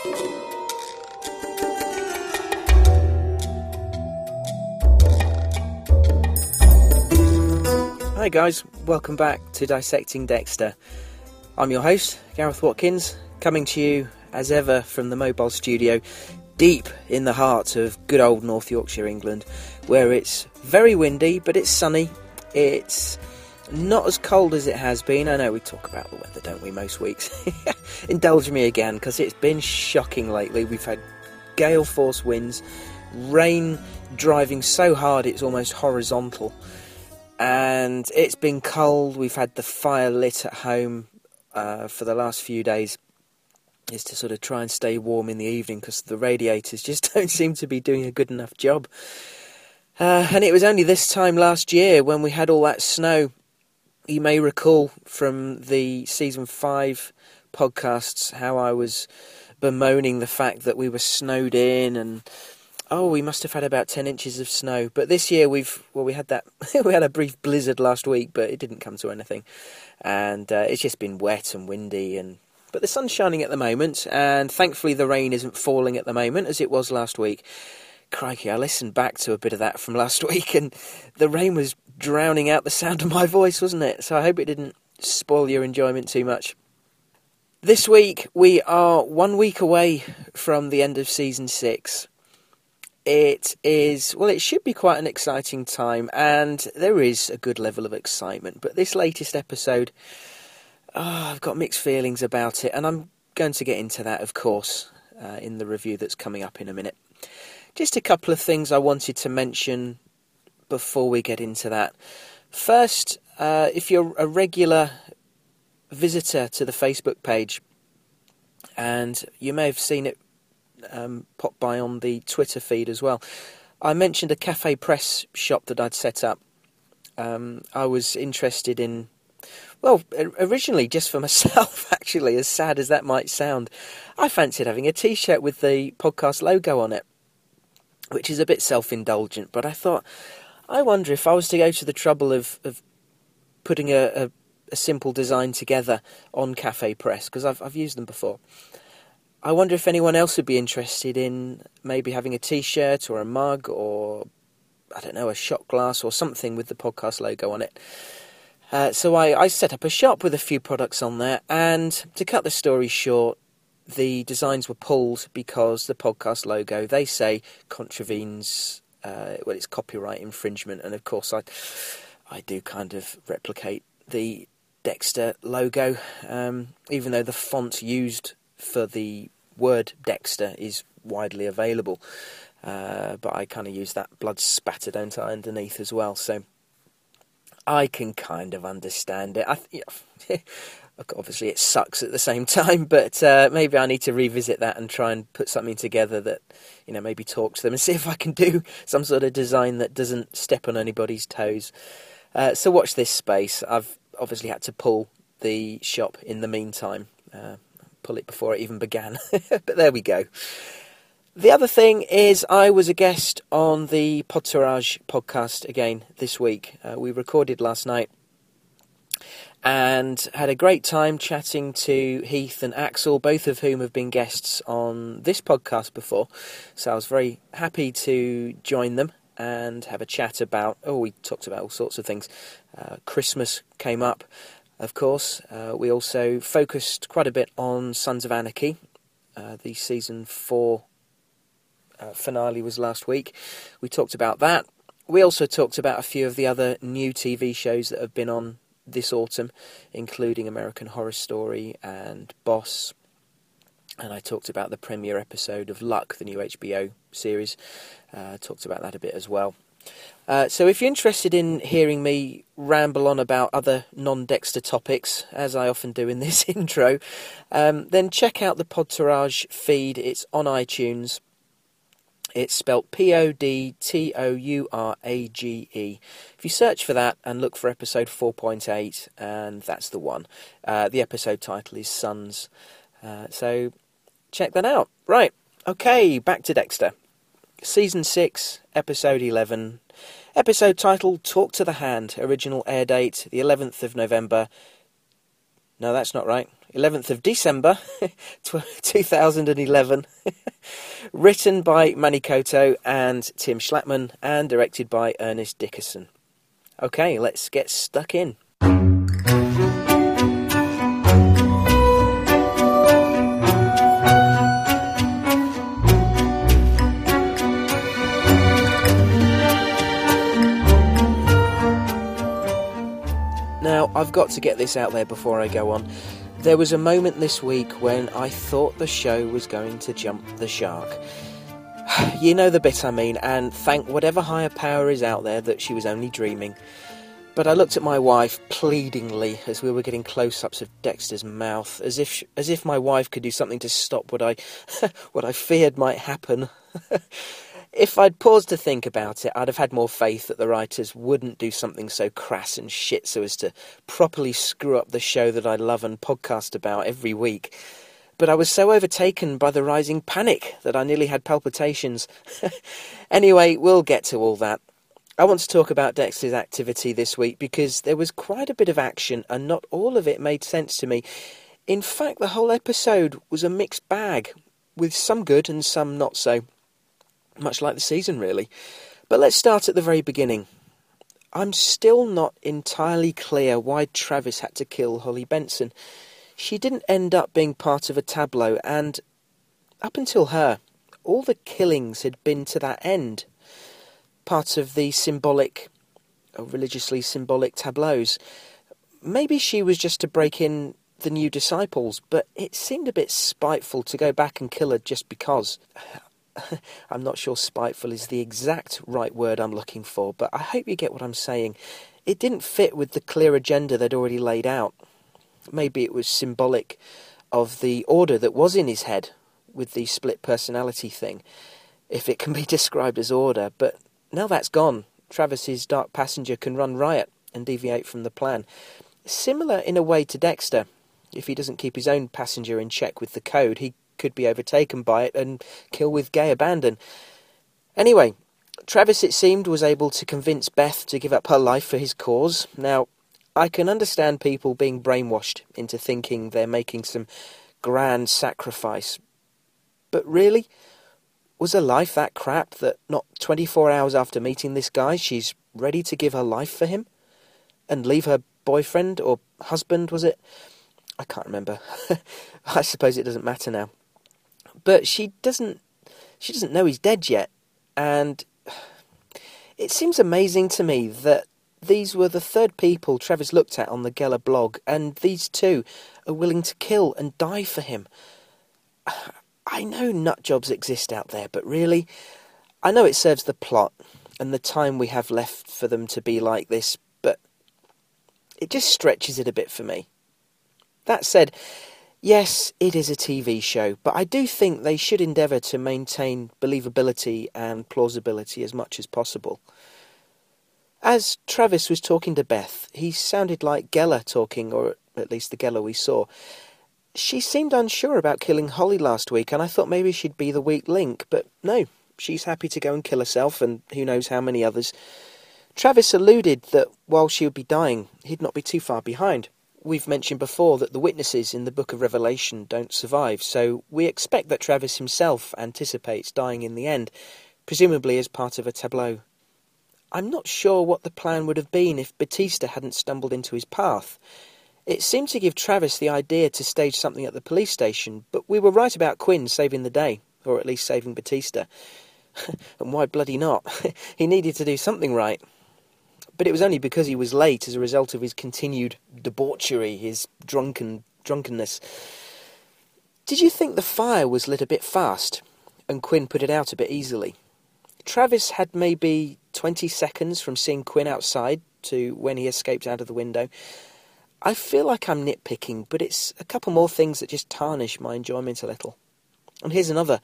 Hi, guys, welcome back to Dissecting Dexter. I'm your host, Gareth Watkins, coming to you as ever from the mobile studio deep in the heart of good old North Yorkshire, England, where it's very windy but it's sunny. It's not as cold as it has been. I know we talk about the weather, don't we, most weeks? Indulge me again because it's been shocking lately. We've had gale force winds, rain driving so hard it's almost horizontal and it's been cold. We've had the fire lit at home uh, for the last few days. Is to sort of try and stay warm in the evening because the radiators just don't seem to be doing a good enough job. Uh, and it was only this time last year when we had all that snow. You may recall from the season five podcasts how I was bemoaning the fact that we were snowed in and oh, we must have had about ten inches of snow. But this year we've well, we had that we had a brief blizzard last week, but it didn't come to anything, and uh, it's just been wet and windy and. But the sun's shining at the moment, and thankfully the rain isn't falling at the moment as it was last week. Crikey, I listened back to a bit of that from last week, and the rain was drowning out the sound of my voice, wasn't it? So I hope it didn't spoil your enjoyment too much. This week we are one week away from the end of season six. It is, well, it should be quite an exciting time, and there is a good level of excitement. But this latest episode, oh, I've got mixed feelings about it, and I'm going to get into that, of course, uh, in the review that's coming up in a minute. Just a couple of things I wanted to mention before we get into that. First, uh, if you're a regular visitor to the Facebook page, and you may have seen it um, pop by on the Twitter feed as well. I mentioned a cafe press shop that I'd set up. Um, I was interested in, well, originally just for myself, actually, as sad as that might sound. I fancied having a t shirt with the podcast logo on it, which is a bit self indulgent, but I thought, I wonder if I was to go to the trouble of, of putting a, a, a simple design together on Cafe Press, because I've, I've used them before. I wonder if anyone else would be interested in maybe having a T-shirt or a mug or I don't know a shot glass or something with the podcast logo on it. Uh, so I, I set up a shop with a few products on there, and to cut the story short, the designs were pulled because the podcast logo they say contravenes uh, well it's copyright infringement, and of course I I do kind of replicate the Dexter logo, um, even though the font used for the word Dexter is widely available. Uh, but I kind of use that blood spatter, don't I, underneath as well. So I can kind of understand it. I, know, obviously, it sucks at the same time, but uh, maybe I need to revisit that and try and put something together that, you know, maybe talk to them and see if I can do some sort of design that doesn't step on anybody's toes. Uh, so watch this space. I've obviously had to pull the shop in the meantime. Uh, pull it before it even began. but there we go. The other thing is, I was a guest on the Podtourage podcast again this week. Uh, we recorded last night and had a great time chatting to Heath and Axel, both of whom have been guests on this podcast before. So I was very happy to join them and have a chat about. Oh, we talked about all sorts of things. Uh, Christmas came up, of course. Uh, we also focused quite a bit on Sons of Anarchy. Uh, the season four uh, finale was last week. We talked about that. We also talked about a few of the other new TV shows that have been on this autumn, including American Horror Story and Boss. And I talked about the premiere episode of Luck, the new HBO series. Uh, talked about that a bit as well. Uh, so, if you're interested in hearing me ramble on about other non Dexter topics, as I often do in this intro, um, then check out the Podtourage feed. It's on iTunes. It's spelt P O D T O U R A G E. If you search for that and look for episode 4.8, and that's the one, uh, the episode title is Sons. Uh, so, check that out. Right, okay, back to Dexter. Season 6, Episode 11. Episode title Talk to the Hand. Original air date the 11th of November. No, that's not right. 11th of December 2011. Written by Manny Coto and Tim Schlattmann and directed by Ernest Dickerson. Okay, let's get stuck in. Now, I've got to get this out there before I go on. There was a moment this week when I thought the show was going to jump the shark. You know the bit I mean, and thank whatever higher power is out there that she was only dreaming. But I looked at my wife pleadingly as we were getting close-ups of Dexter's mouth, as if as if my wife could do something to stop what I what I feared might happen. if I'd paused to think about it, I'd have had more faith that the writers wouldn't do something so crass and shit so as to properly screw up the show that I love and podcast about every week. But I was so overtaken by the rising panic that I nearly had palpitations. anyway, we'll get to all that. I want to talk about Dexter's activity this week because there was quite a bit of action and not all of it made sense to me. In fact, the whole episode was a mixed bag, with some good and some not so. Much like the season, really. But let's start at the very beginning. I'm still not entirely clear why Travis had to kill Holly Benson. She didn't end up being part of a tableau, and up until her, all the killings had been to that end part of the symbolic, uh, religiously symbolic tableaus. Maybe she was just to break in the new disciples, but it seemed a bit spiteful to go back and kill her just because. I'm not sure spiteful is the exact right word I'm looking for, but I hope you get what I'm saying. It didn't fit with the clear agenda they'd already laid out. Maybe it was symbolic of the order that was in his head with the split personality thing, if it can be described as order, but now that's gone, Travis's dark passenger can run riot and deviate from the plan. Similar in a way to Dexter. If he doesn't keep his own passenger in check with the code, he could be overtaken by it and kill with gay abandon. Anyway, Travis, it seemed, was able to convince Beth to give up her life for his cause. Now, I can understand people being brainwashed into thinking they're making some grand sacrifice. But really? Was her life that crap that not 24 hours after meeting this guy, she's ready to give her life for him? And leave her boyfriend or husband, was it? I can't remember. I suppose it doesn't matter now. But she doesn't she doesn't know he's dead yet. And it seems amazing to me that these were the third people Travis looked at on the Geller blog, and these two are willing to kill and die for him. I know nut jobs exist out there, but really, I know it serves the plot and the time we have left for them to be like this, but it just stretches it a bit for me. That said, yes, it is a TV show, but I do think they should endeavour to maintain believability and plausibility as much as possible. As Travis was talking to Beth, he sounded like Geller talking, or at least the Geller we saw, she seemed unsure about killing Holly last week, and I thought maybe she'd be the weak link, but no, she's happy to go and kill herself, and who knows how many others. Travis alluded that while she would be dying, he'd not be too far behind. We've mentioned before that the witnesses in the Book of Revelation don't survive, so we expect that Travis himself anticipates dying in the end, presumably as part of a tableau. I'm not sure what the plan would have been if Batista hadn't stumbled into his path. It seemed to give Travis the idea to stage something at the police station, but we were right about Quinn saving the day, or at least saving Batista. and why bloody not? he needed to do something right. But it was only because he was late as a result of his continued debauchery, his drunken drunkenness. Did you think the fire was lit a bit fast, and Quinn put it out a bit easily? Travis had maybe 20 seconds from seeing Quinn outside to when he escaped out of the window, I feel like I'm nitpicking, but it's a couple more things that just tarnish my enjoyment a little. And here's another.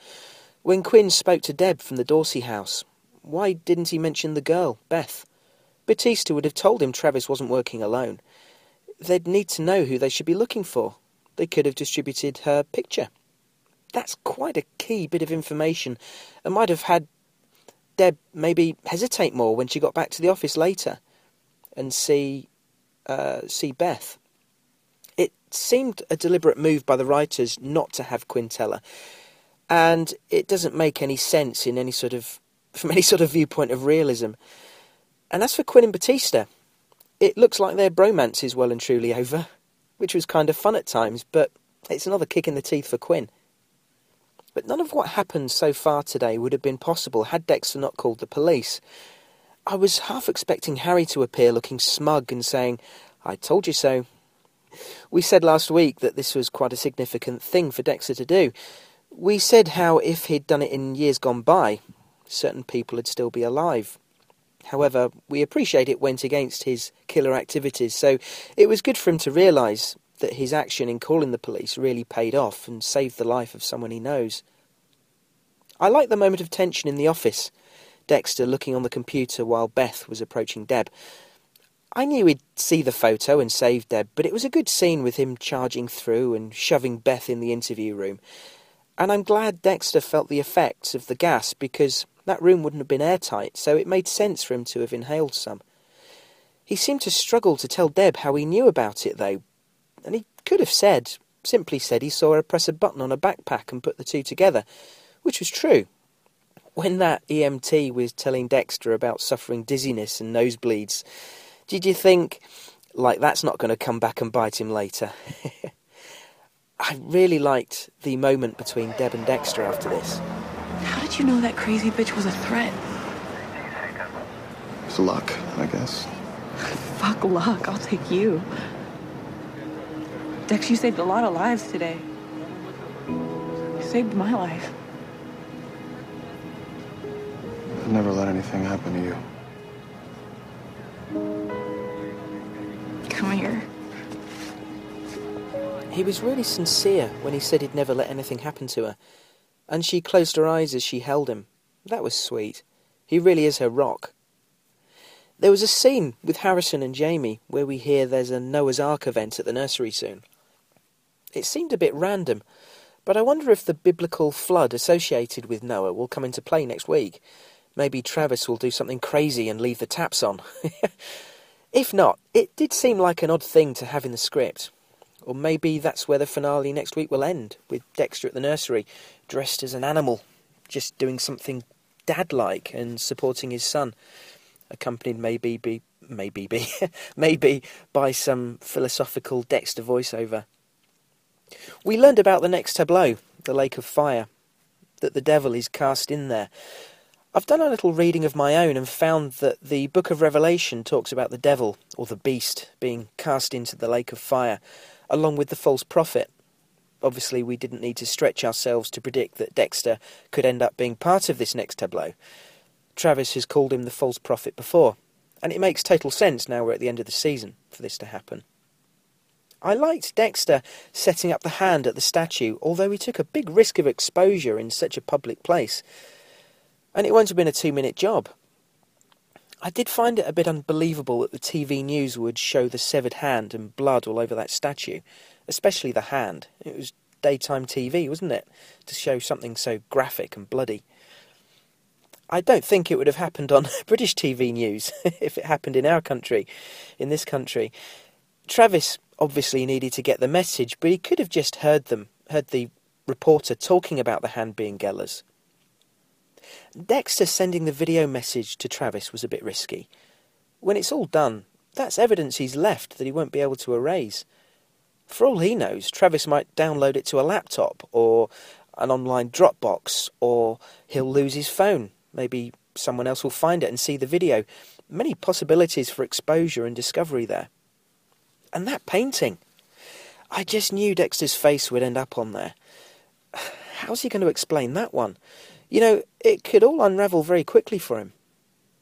When Quinn spoke to Deb from the Dorsey house, why didn't he mention the girl, Beth? Batista would have told him Travis wasn't working alone. They'd need to know who they should be looking for. They could have distributed her picture. That's quite a key bit of information, and might have had Deb maybe hesitate more when she got back to the office later and see uh, see Beth. It seemed a deliberate move by the writers not to have Quintella, and it doesn't make any sense in any sort of from any sort of viewpoint of realism. And as for Quinn and Batista, it looks like their bromance is well and truly over, which was kind of fun at times, but it's another kick in the teeth for Quinn. But none of what happened so far today would have been possible had Dexter not called the police. I was half expecting Harry to appear looking smug and saying, I told you so. We said last week that this was quite a significant thing for Dexter to do. We said how if he'd done it in years gone by, certain people would still be alive. However, we appreciate it went against his killer activities, so it was good for him to realise that his action in calling the police really paid off and saved the life of someone he knows. I liked the moment of tension in the office, Dexter looking on the computer while Beth was approaching Deb. I knew he'd see the photo and save Deb, but it was a good scene with him charging through and shoving Beth in the interview room. And I'm glad Dexter felt the effects of the gas because that room wouldn't have been airtight, so it made sense for him to have inhaled some. He seemed to struggle to tell Deb how he knew about it, though, and he could have said, simply said he saw her press a button on a backpack and put the two together, which was true. When that EMT was telling Dexter about suffering dizziness and nosebleeds, did you think, like, that's not going to come back and bite him later? I really liked the moment between Deb and Dexter after this. How did you know that crazy bitch was a threat? It's luck, I guess. Fuck luck, I'll take you. Dex, you saved a lot of lives today. You saved my life. I'd never let anything happen to you. Come here. He was really sincere when he said he'd never let anything happen to her, and she closed her eyes as she held him. That was sweet. He really is her rock. There was a scene with Harrison and Jamie where we hear there's a Noah's Ark event at the nursery soon. It seemed a bit random, but I wonder if the biblical flood associated with Noah will come into play next week. Maybe Travis will do something crazy and leave the taps on. if not, it did seem like an odd thing to have in the script. Or maybe that's where the finale next week will end, with Dexter at the nursery, dressed as an animal, just doing something dad-like and supporting his son, accompanied maybe be maybe be maybe by some philosophical Dexter voiceover. We learned about the next tableau, the Lake of Fire, that the devil is cast in there. I've done a little reading of my own and found that the book of Revelation talks about the devil, or the beast, being cast into the lake of fire, along with the false prophet. Obviously, we didn't need to stretch ourselves to predict that Dexter could end up being part of this next tableau. Travis has called him the false prophet before, and it makes total sense now we're at the end of the season for this to happen. I liked Dexter setting up the hand at the statue, although he took a big risk of exposure in such a public place. And it won't have been a two minute job. I did find it a bit unbelievable that the TV news would show the severed hand and blood all over that statue, especially the hand. It was daytime TV, wasn't it? To show something so graphic and bloody. I don't think it would have happened on British TV news if it happened in our country, in this country. Travis obviously needed to get the message, but he could have just heard them, heard the reporter talking about the hand being Geller's. Dexter sending the video message to Travis was a bit risky. When it's all done, that's evidence he's left that he won't be able to erase. For all he knows, Travis might download it to a laptop or an online Dropbox, or he'll lose his phone. Maybe someone else will find it and see the video. Many possibilities for exposure and discovery there. And that painting. I just knew Dexter's face would end up on there. How's he going to explain that one? You know, it could all unravel very quickly for him.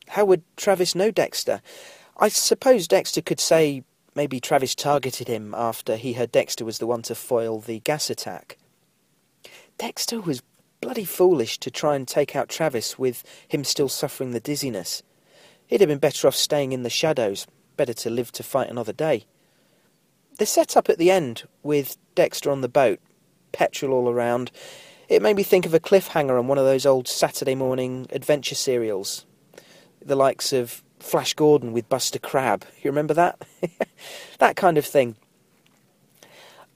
How would Travis know Dexter? I suppose Dexter could say maybe Travis targeted him after he heard Dexter was the one to foil the gas attack. Dexter was bloody foolish to try and take out Travis with him still suffering the dizziness. He'd have been better off staying in the shadows, better to live to fight another day. The setup at the end, with Dexter on the boat, petrol all around, it made me think of a cliffhanger on one of those old Saturday morning adventure serials. The likes of Flash Gordon with Buster Crabbe. You remember that? that kind of thing.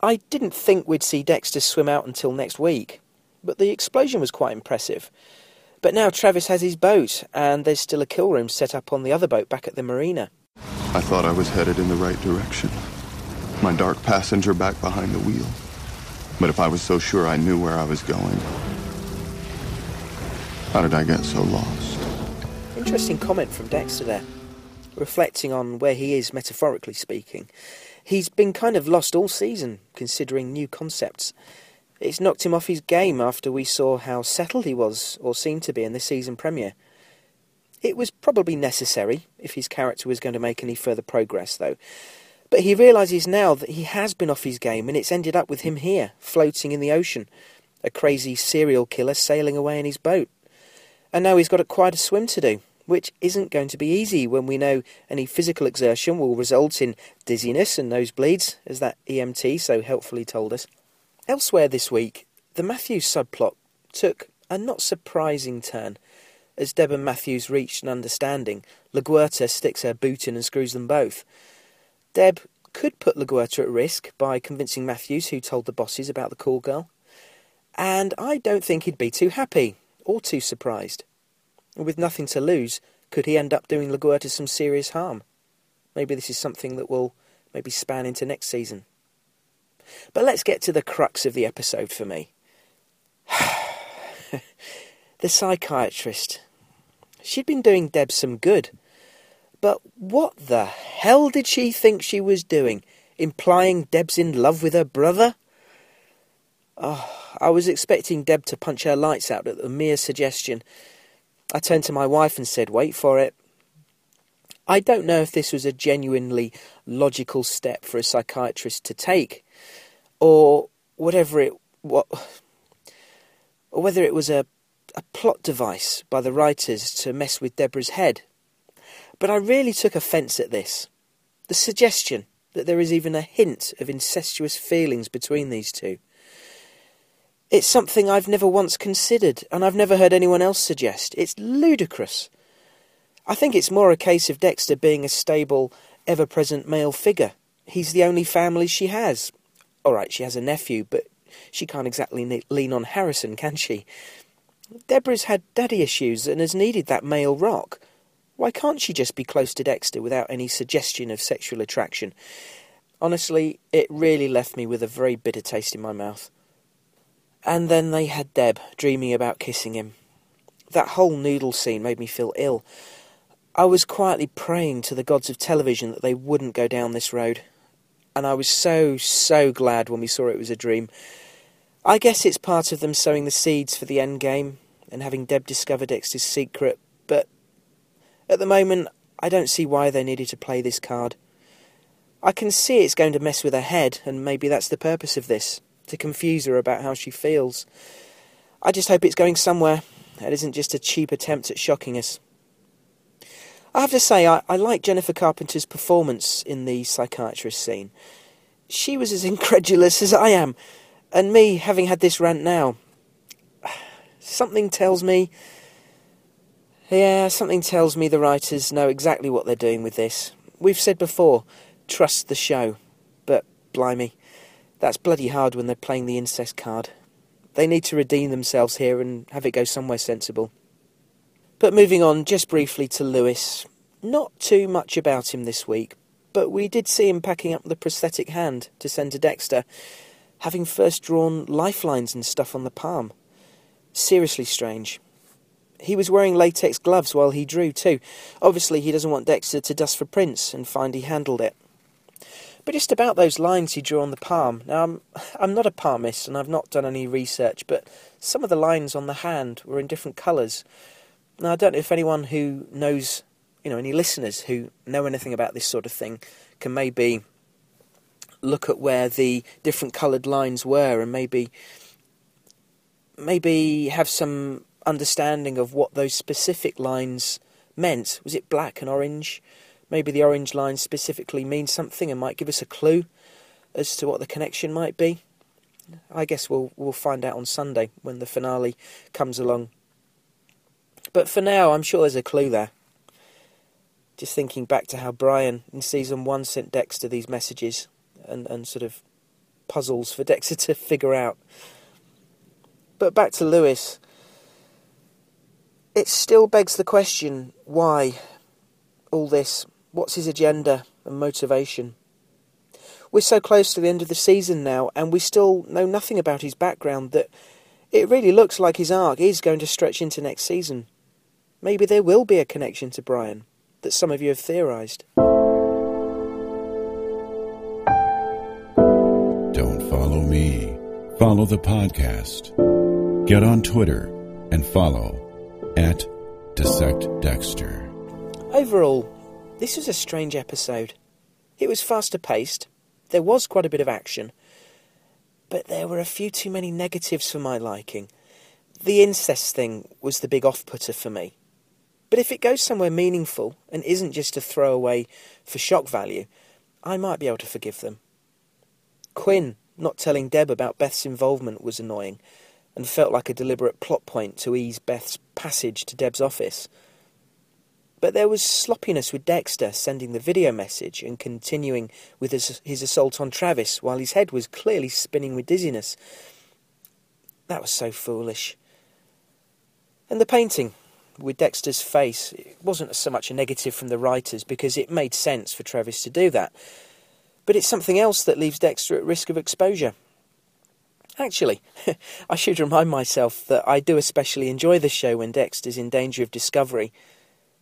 I didn't think we'd see Dexter swim out until next week, but the explosion was quite impressive. But now Travis has his boat, and there's still a kill room set up on the other boat back at the marina. I thought I was headed in the right direction. My dark passenger back behind the wheel. But if I was so sure I knew where I was going, how did I get so lost? Interesting comment from Dexter there, reflecting on where he is metaphorically speaking. He's been kind of lost all season, considering new concepts. It's knocked him off his game after we saw how settled he was, or seemed to be, in the season premiere. It was probably necessary if his character was going to make any further progress, though. But he realises now that he has been off his game and it's ended up with him here, floating in the ocean, a crazy serial killer sailing away in his boat. And now he's got quite a swim to do, which isn't going to be easy when we know any physical exertion will result in dizziness and nosebleeds, as that EMT so helpfully told us. Elsewhere this week, the Matthews subplot took a not surprising turn. As Deb and Matthews reached an understanding, LaGuerta sticks her boot in and screws them both. Deb could put LaGuerta at risk by convincing Matthews, who told the bosses about the call girl. And I don't think he'd be too happy or too surprised. With nothing to lose, could he end up doing LaGuerta some serious harm? Maybe this is something that will maybe span into next season. But let's get to the crux of the episode for me. the psychiatrist. She'd been doing Deb some good. But what the hell did she think she was doing? Implying Deb's in love with her brother? Oh, I was expecting Deb to punch her lights out at the mere suggestion. I turned to my wife and said, Wait for it. I don't know if this was a genuinely logical step for a psychiatrist to take, or whatever it what, or whether it was a, a plot device by the writers to mess with Deborah's head. But I really took offence at this. The suggestion that there is even a hint of incestuous feelings between these two. It's something I've never once considered, and I've never heard anyone else suggest. It's ludicrous. I think it's more a case of Dexter being a stable, ever present male figure. He's the only family she has. All right, she has a nephew, but she can't exactly lean on Harrison, can she? Deborah's had daddy issues and has needed that male rock. Why can't she just be close to Dexter without any suggestion of sexual attraction? Honestly, it really left me with a very bitter taste in my mouth. And then they had Deb dreaming about kissing him. That whole noodle scene made me feel ill. I was quietly praying to the gods of television that they wouldn't go down this road. And I was so, so glad when we saw it was a dream. I guess it's part of them sowing the seeds for the end game and having Deb discover Dexter's secret, but at the moment, I don't see why they needed to play this card. I can see it's going to mess with her head, and maybe that's the purpose of this to confuse her about how she feels. I just hope it's going somewhere. It isn't just a cheap attempt at shocking us. I have to say, I, I like Jennifer Carpenter's performance in the psychiatrist scene. She was as incredulous as I am, and me having had this rant now. Something tells me yeah, something tells me the writers know exactly what they're doing with this. We've said before, trust the show. But, blimey, that's bloody hard when they're playing the incest card. They need to redeem themselves here and have it go somewhere sensible. But moving on just briefly to Lewis. Not too much about him this week, but we did see him packing up the prosthetic hand to send to Dexter, having first drawn lifelines and stuff on the palm. Seriously strange. He was wearing latex gloves while he drew, too. Obviously, he doesn't want Dexter to dust for prints and find he handled it. But just about those lines he drew on the palm. Now, I'm, I'm not a palmist and I've not done any research, but some of the lines on the hand were in different colours. Now, I don't know if anyone who knows, you know, any listeners who know anything about this sort of thing can maybe look at where the different coloured lines were and maybe maybe have some understanding of what those specific lines meant. Was it black and orange? Maybe the orange line specifically means something and might give us a clue as to what the connection might be. I guess we'll we'll find out on Sunday when the finale comes along. But for now, I'm sure there's a clue there. Just thinking back to how Brian in season one sent Dexter these messages and, and sort of puzzles for Dexter to figure out. But back to Lewis. It still begs the question why all this? What's his agenda and motivation? We're so close to the end of the season now, and we still know nothing about his background that it really looks like his arc is going to stretch into next season. Maybe there will be a connection to Brian that some of you have theorised. Don't follow me. Follow the podcast. Get on Twitter and follow at Dissect Dexter. Overall, this was a strange episode. It was faster paced, there was quite a bit of action, but there were a few too many negatives for my liking. The incest thing was the big off putter for me. But if it goes somewhere meaningful and isn't just a throwaway for shock value, I might be able to forgive them. Quinn not telling Deb about Beth's involvement was annoying and felt like a deliberate plot point to ease Beth's passage to Deb's office. But there was sloppiness with Dexter sending the video message and continuing with his, his assault on Travis while his head was clearly spinning with dizziness. That was so foolish. And the painting with Dexter's face it wasn't so much a negative from the writers because it made sense for Travis to do that. But it's something else that leaves Dexter at risk of exposure. Actually, I should remind myself that I do especially enjoy the show when Dexter's in danger of discovery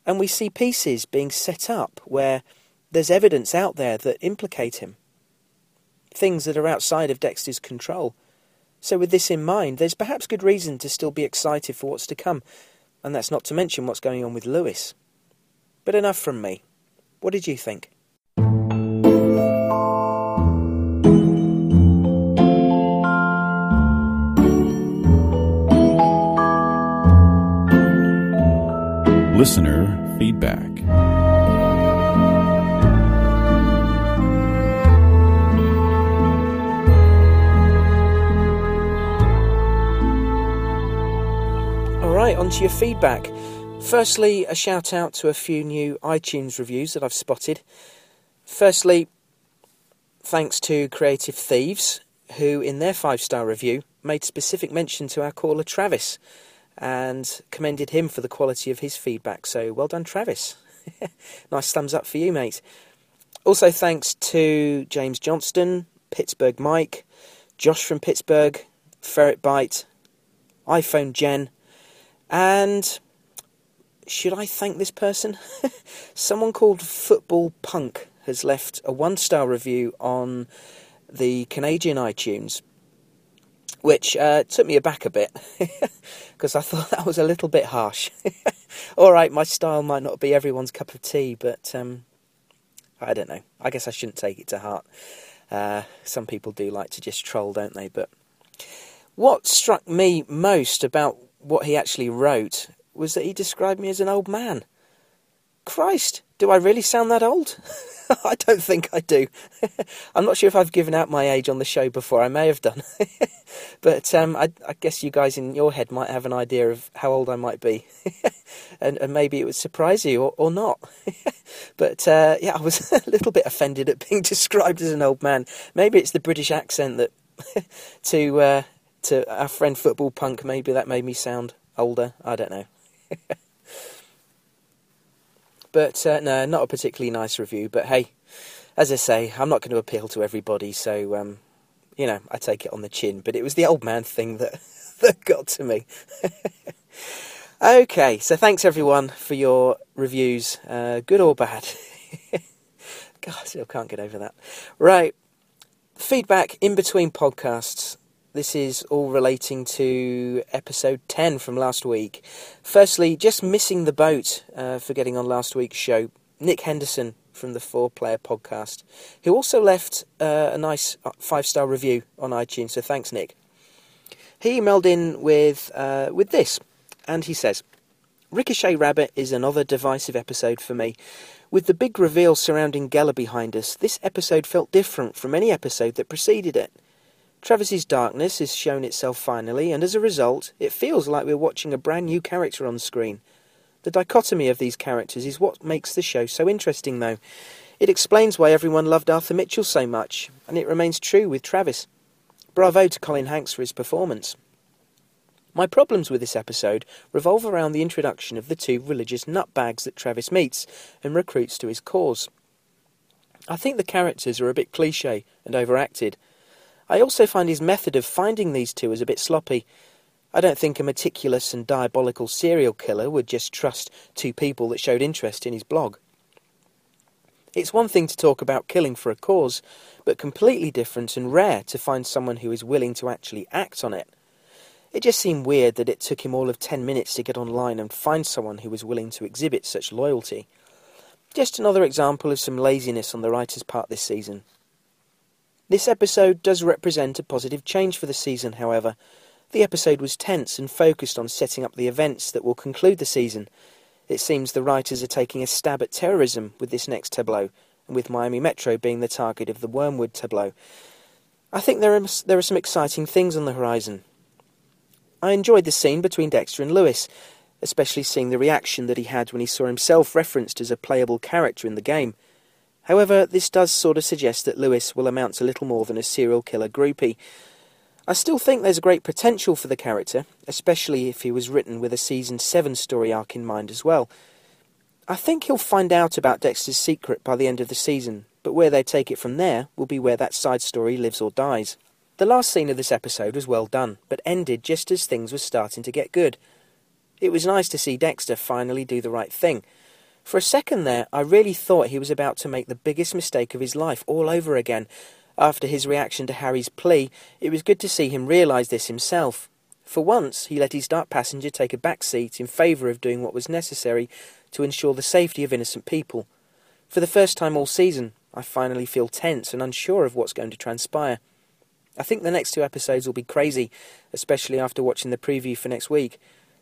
and we see pieces being set up where there's evidence out there that implicate him. Things that are outside of Dexter's control. So, with this in mind, there's perhaps good reason to still be excited for what's to come, and that's not to mention what's going on with Lewis. But enough from me. What did you think? Listener feedback. All right, on to your feedback. Firstly, a shout out to a few new iTunes reviews that I've spotted. Firstly, thanks to Creative Thieves, who in their five star review made specific mention to our caller Travis and commended him for the quality of his feedback. So well done, Travis. nice thumbs up for you, mate. Also, thanks to James Johnston, Pittsburgh Mike, Josh from Pittsburgh, Ferret Bite, iPhone Jen, and should I thank this person? Someone called Football Punk has left a one star review on the Canadian iTunes which uh, took me aback a bit because I thought that was a little bit harsh. All right, my style might not be everyone's cup of tea, but um, I don't know. I guess I shouldn't take it to heart. Uh, some people do like to just troll, don't they? But what struck me most about what he actually wrote was that he described me as an old man. Christ, do I really sound that old? I don't think I do. I'm not sure if I've given out my age on the show before. I may have done. but um, I, I, guess you guys in your head might have an idea of how old I might be. and, and, maybe it would surprise you or, or not. but uh, yeah, I was a little bit offended at being described as an old man. Maybe it's the British accent that to uh, to our friend Football Punk, maybe that made me sound older. I don't know. But uh, no, not a particularly nice review. But hey, as I say, I'm not going to appeal to everybody, so um, you know, I take it on the chin. But it was the old man thing that that got to me. okay, so thanks everyone for your reviews, uh, good or bad. God, I still can't get over that. Right, feedback in between podcasts. This is all relating to episode 10 from last week. Firstly, just missing the boat uh, for getting on last week's show. Nick Henderson from the Four Player Podcast, who also left uh, a nice uh, five star review on iTunes. So thanks, Nick. He emailed in with uh, with this, and he says, "Ricochet Rabbit is another divisive episode for me. With the big reveal surrounding Geller behind us, this episode felt different from any episode that preceded it." Travis's darkness has shown itself finally, and as a result, it feels like we're watching a brand new character on screen. The dichotomy of these characters is what makes the show so interesting, though. It explains why everyone loved Arthur Mitchell so much, and it remains true with Travis. Bravo to Colin Hanks for his performance. My problems with this episode revolve around the introduction of the two religious nutbags that Travis meets and recruits to his cause. I think the characters are a bit cliche and overacted. I also find his method of finding these two is a bit sloppy. I don't think a meticulous and diabolical serial killer would just trust two people that showed interest in his blog. It's one thing to talk about killing for a cause, but completely different and rare to find someone who is willing to actually act on it. It just seemed weird that it took him all of 10 minutes to get online and find someone who was willing to exhibit such loyalty. Just another example of some laziness on the writer's part this season. This episode does represent a positive change for the season, however. The episode was tense and focused on setting up the events that will conclude the season. It seems the writers are taking a stab at terrorism with this next tableau, and with Miami Metro being the target of the Wormwood tableau. I think there are, there are some exciting things on the horizon. I enjoyed the scene between Dexter and Lewis, especially seeing the reaction that he had when he saw himself referenced as a playable character in the game. However, this does sort of suggest that Lewis will amount to little more than a serial killer groupie. I still think there's a great potential for the character, especially if he was written with a season 7 story arc in mind as well. I think he'll find out about Dexter's secret by the end of the season, but where they take it from there will be where that side story lives or dies. The last scene of this episode was well done, but ended just as things were starting to get good. It was nice to see Dexter finally do the right thing. For a second there, I really thought he was about to make the biggest mistake of his life all over again. After his reaction to Harry's plea, it was good to see him realise this himself. For once, he let his dark passenger take a back seat in favour of doing what was necessary to ensure the safety of innocent people. For the first time all season, I finally feel tense and unsure of what's going to transpire. I think the next two episodes will be crazy, especially after watching the preview for next week.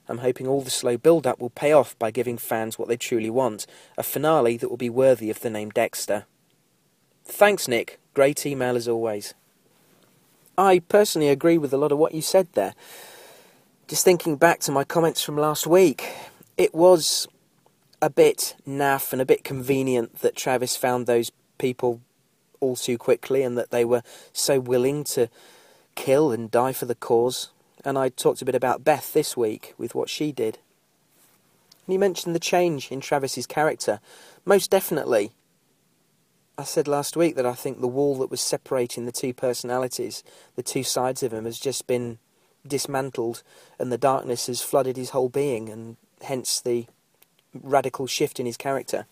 I'm hoping all the slow build up will pay off by giving fans what they truly want a finale that will be worthy of the name Dexter. Thanks, Nick. Great email as always. I personally agree with a lot of what you said there. Just thinking back to my comments from last week, it was a bit naff and a bit convenient that Travis found those people all too quickly and that they were so willing to kill and die for the cause. And I talked a bit about Beth this week with what she did. And you mentioned the change in Travis's character. Most definitely. I said last week that I think the wall that was separating the two personalities, the two sides of him, has just been dismantled and the darkness has flooded his whole being and hence the radical shift in his character.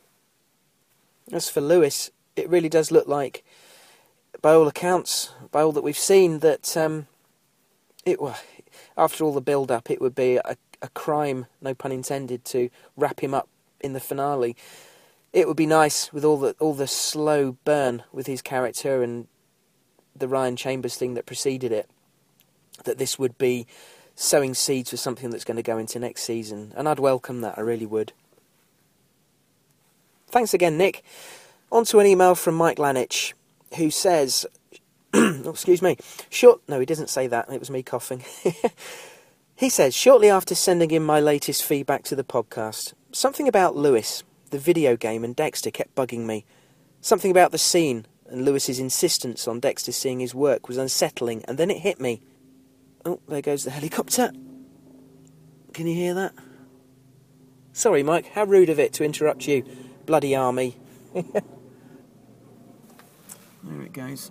As for Lewis, it really does look like, by all accounts, by all that we've seen, that um, it well, after all the build-up, it would be a, a crime, no pun intended, to wrap him up in the finale. It would be nice with all the all the slow burn with his character and the Ryan Chambers thing that preceded it. That this would be sowing seeds for something that's going to go into next season, and I'd welcome that. I really would. Thanks again, Nick. On to an email from Mike Lanich, who says, oh, excuse me, short, no, he doesn't say that, it was me coughing. he says, shortly after sending in my latest feedback to the podcast, something about Lewis, the video game, and Dexter kept bugging me. Something about the scene and Lewis's insistence on Dexter seeing his work was unsettling, and then it hit me. Oh, there goes the helicopter. Can you hear that? Sorry, Mike, how rude of it to interrupt you, bloody army. There it goes.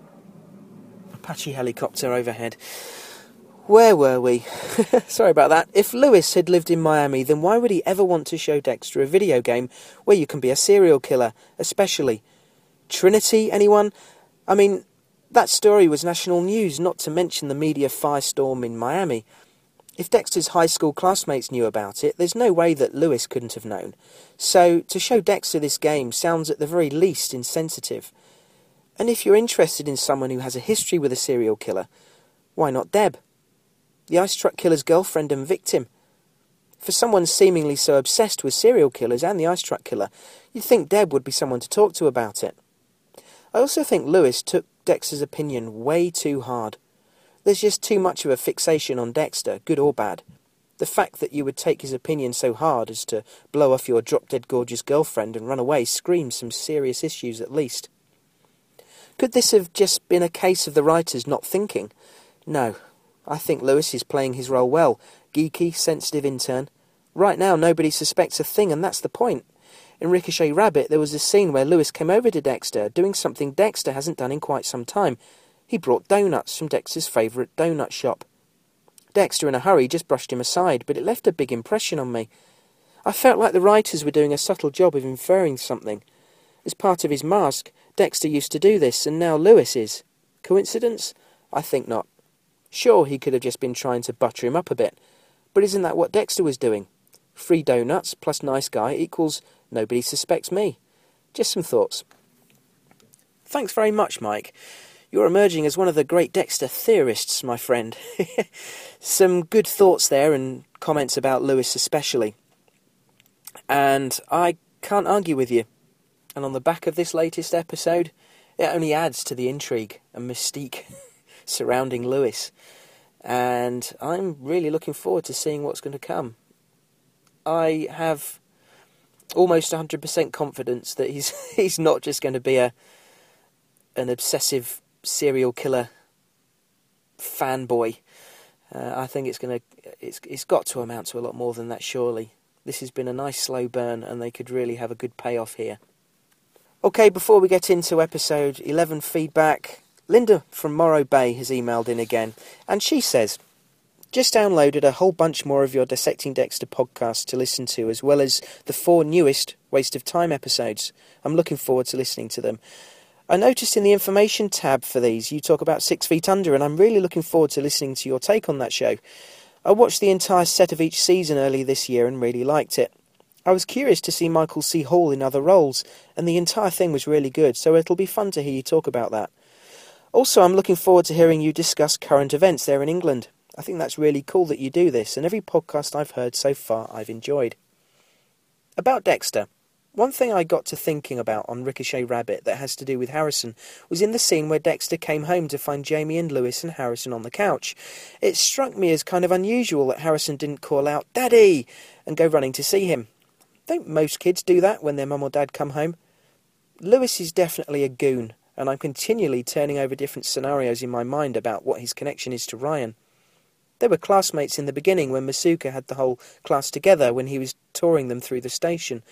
Apache helicopter overhead. Where were we? Sorry about that. If Lewis had lived in Miami, then why would he ever want to show Dexter a video game where you can be a serial killer, especially? Trinity, anyone? I mean, that story was national news, not to mention the media firestorm in Miami. If Dexter's high school classmates knew about it, there's no way that Lewis couldn't have known. So, to show Dexter this game sounds at the very least insensitive. And if you're interested in someone who has a history with a serial killer, why not Deb? The ice truck killer's girlfriend and victim. For someone seemingly so obsessed with serial killers and the ice truck killer, you'd think Deb would be someone to talk to about it. I also think Lewis took Dexter's opinion way too hard. There's just too much of a fixation on Dexter, good or bad. The fact that you would take his opinion so hard as to blow off your drop dead gorgeous girlfriend and run away screams some serious issues at least. Could this have just been a case of the writers not thinking? No, I think Lewis is playing his role well. Geeky, sensitive intern. Right now, nobody suspects a thing, and that's the point. In Ricochet Rabbit, there was a scene where Lewis came over to Dexter, doing something Dexter hasn't done in quite some time. He brought donuts from Dexter's favourite donut shop. Dexter, in a hurry, just brushed him aside, but it left a big impression on me. I felt like the writers were doing a subtle job of inferring something. As part of his mask, Dexter used to do this, and now Lewis is. Coincidence? I think not. Sure, he could have just been trying to butter him up a bit, but isn't that what Dexter was doing? Free donuts plus nice guy equals nobody suspects me. Just some thoughts. Thanks very much, Mike. You're emerging as one of the great Dexter theorists, my friend. some good thoughts there and comments about Lewis especially. And I can't argue with you. And on the back of this latest episode, it only adds to the intrigue and mystique surrounding Lewis. And I'm really looking forward to seeing what's going to come. I have almost 100% confidence that he's he's not just going to be a an obsessive serial killer fanboy. Uh, I think it's going to it's it's got to amount to a lot more than that surely. This has been a nice slow burn and they could really have a good payoff here. Okay, before we get into episode 11 feedback, Linda from Morro Bay has emailed in again, and she says, just downloaded a whole bunch more of your Dissecting Dexter podcast to listen to, as well as the four newest Waste of Time episodes. I'm looking forward to listening to them. I noticed in the information tab for these you talk about Six Feet Under, and I'm really looking forward to listening to your take on that show. I watched the entire set of each season early this year and really liked it. I was curious to see Michael C. Hall in other roles, and the entire thing was really good, so it'll be fun to hear you talk about that. Also, I'm looking forward to hearing you discuss current events there in England. I think that's really cool that you do this, and every podcast I've heard so far I've enjoyed. About Dexter. One thing I got to thinking about on Ricochet Rabbit that has to do with Harrison was in the scene where Dexter came home to find Jamie and Lewis and Harrison on the couch. It struck me as kind of unusual that Harrison didn't call out, Daddy! and go running to see him. Don't most kids do that when their mum or dad come home? Lewis is definitely a goon, and I'm continually turning over different scenarios in my mind about what his connection is to Ryan. They were classmates in the beginning when Masuka had the whole class together when he was touring them through the station.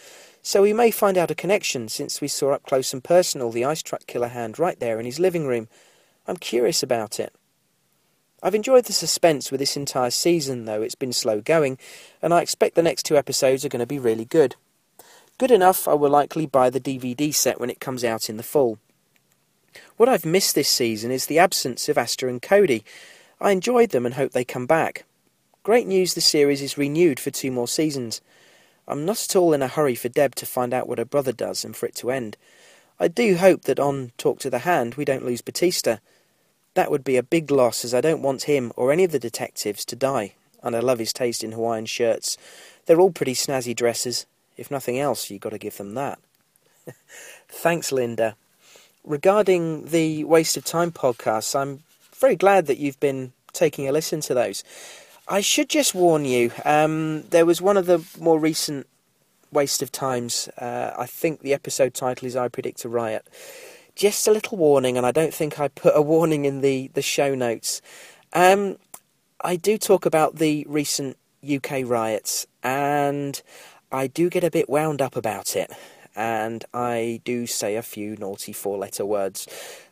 So we may find out a connection since we saw up close and personal the ice truck killer hand right there in his living room. I'm curious about it. I've enjoyed the suspense with this entire season, though it's been slow going, and I expect the next two episodes are going to be really good. Good enough, I will likely buy the DVD set when it comes out in the fall. What I've missed this season is the absence of Asta and Cody. I enjoyed them and hope they come back. Great news the series is renewed for two more seasons. I'm not at all in a hurry for Deb to find out what her brother does and for it to end. I do hope that on Talk to the Hand we don't lose Batista. That would be a big loss as I don't want him or any of the detectives to die, and I love his taste in Hawaiian shirts. They're all pretty snazzy dresses. If nothing else, you've got to give them that. Thanks, Linda regarding the Waste of Time podcasts, I'm very glad that you've been taking a listen to those. I should just warn you, um, there was one of the more recent Waste of Times. Uh, I think the episode title is I Predict a Riot. Just a little warning, and I don't think I put a warning in the, the show notes. Um, I do talk about the recent UK riots, and I do get a bit wound up about it and I do say a few naughty four letter words.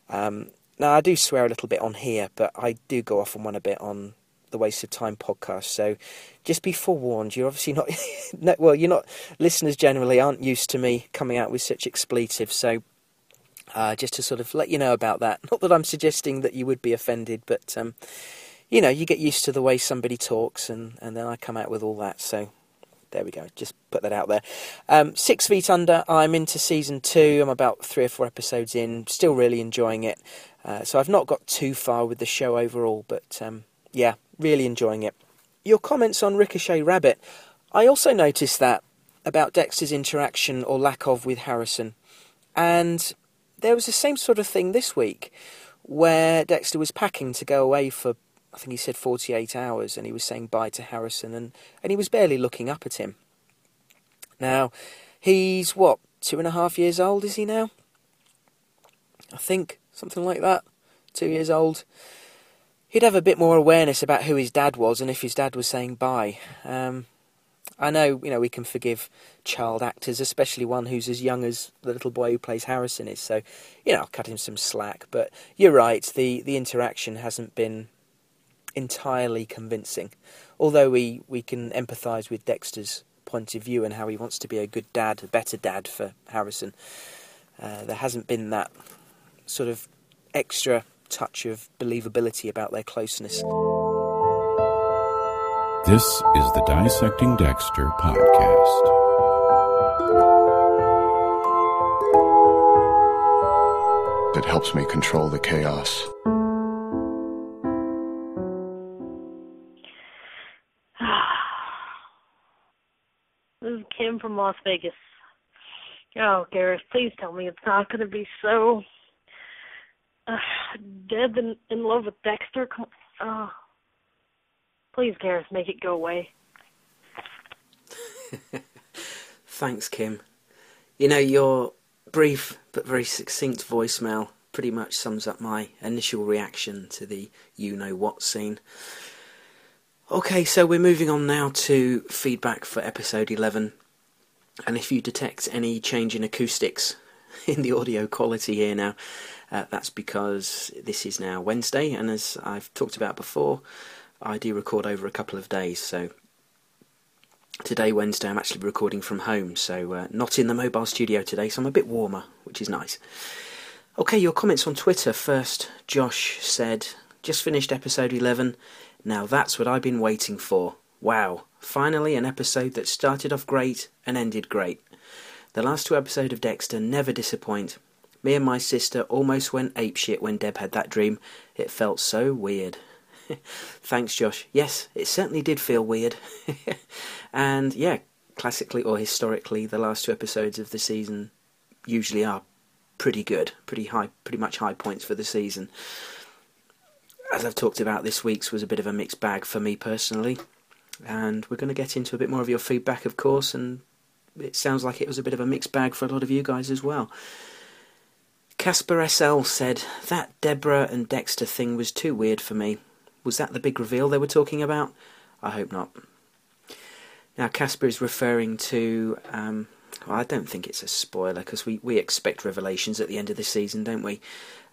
Um, now, I do swear a little bit on here, but I do go off on one a bit on the Waste of Time podcast. So just be forewarned. You're obviously not, well, you're not, listeners generally aren't used to me coming out with such expletives. So uh, just to sort of let you know about that. Not that I'm suggesting that you would be offended, but, um, you know, you get used to the way somebody talks, and, and then I come out with all that. So there we go. Just put that out there. Um, Six Feet Under. I'm into season two. I'm about three or four episodes in. Still really enjoying it. Uh, so I've not got too far with the show overall, but um, yeah, really enjoying it. Your comments on Ricochet Rabbit. I also noticed that about Dexter's interaction or lack of with Harrison, and there was the same sort of thing this week where Dexter was packing to go away for I think he said 48 hours, and he was saying bye to Harrison, and, and he was barely looking up at him. Now, he's what, two and a half years old, is he now? I think, something like that. Two years old. he'd have a bit more awareness about who his dad was and if his dad was saying bye. Um, I know, you know, we can forgive child actors, especially one who's as young as the little boy who plays Harrison is. So, you know, I'll cut him some slack. But you're right, the, the interaction hasn't been entirely convincing. Although we, we can empathise with Dexter's point of view and how he wants to be a good dad, a better dad for Harrison, uh, there hasn't been that sort of extra touch of believability about their closeness. This is the Dissecting Dexter podcast. It helps me control the chaos. This is Kim from Las Vegas. Oh, Gareth, please tell me it's not going to be so. Uh, Deb in, in love with Dexter. Come- Oh. Please, Gareth, make it go away. Thanks, Kim. You know, your brief but very succinct voicemail pretty much sums up my initial reaction to the you know what scene. Okay, so we're moving on now to feedback for episode 11. And if you detect any change in acoustics in the audio quality here now, uh, that's because this is now Wednesday, and as I've talked about before, I do record over a couple of days, so today, Wednesday, I'm actually recording from home, so uh, not in the mobile studio today, so I'm a bit warmer, which is nice. Okay, your comments on Twitter. First, Josh said, Just finished episode 11. Now that's what I've been waiting for. Wow, finally an episode that started off great and ended great. The last two episodes of Dexter never disappoint. Me and my sister almost went apeshit when Deb had that dream. It felt so weird. Thanks, Josh. Yes, it certainly did feel weird. and yeah, classically or historically, the last two episodes of the season usually are pretty good, pretty high, pretty much high points for the season. As I've talked about, this week's was a bit of a mixed bag for me personally, and we're going to get into a bit more of your feedback, of course, and it sounds like it was a bit of a mixed bag for a lot of you guys as well. Casper SL said, That Deborah and Dexter thing was too weird for me. Was that the big reveal they were talking about? I hope not. Now, Casper is referring to. Um, well, I don't think it's a spoiler because we, we expect revelations at the end of the season, don't we?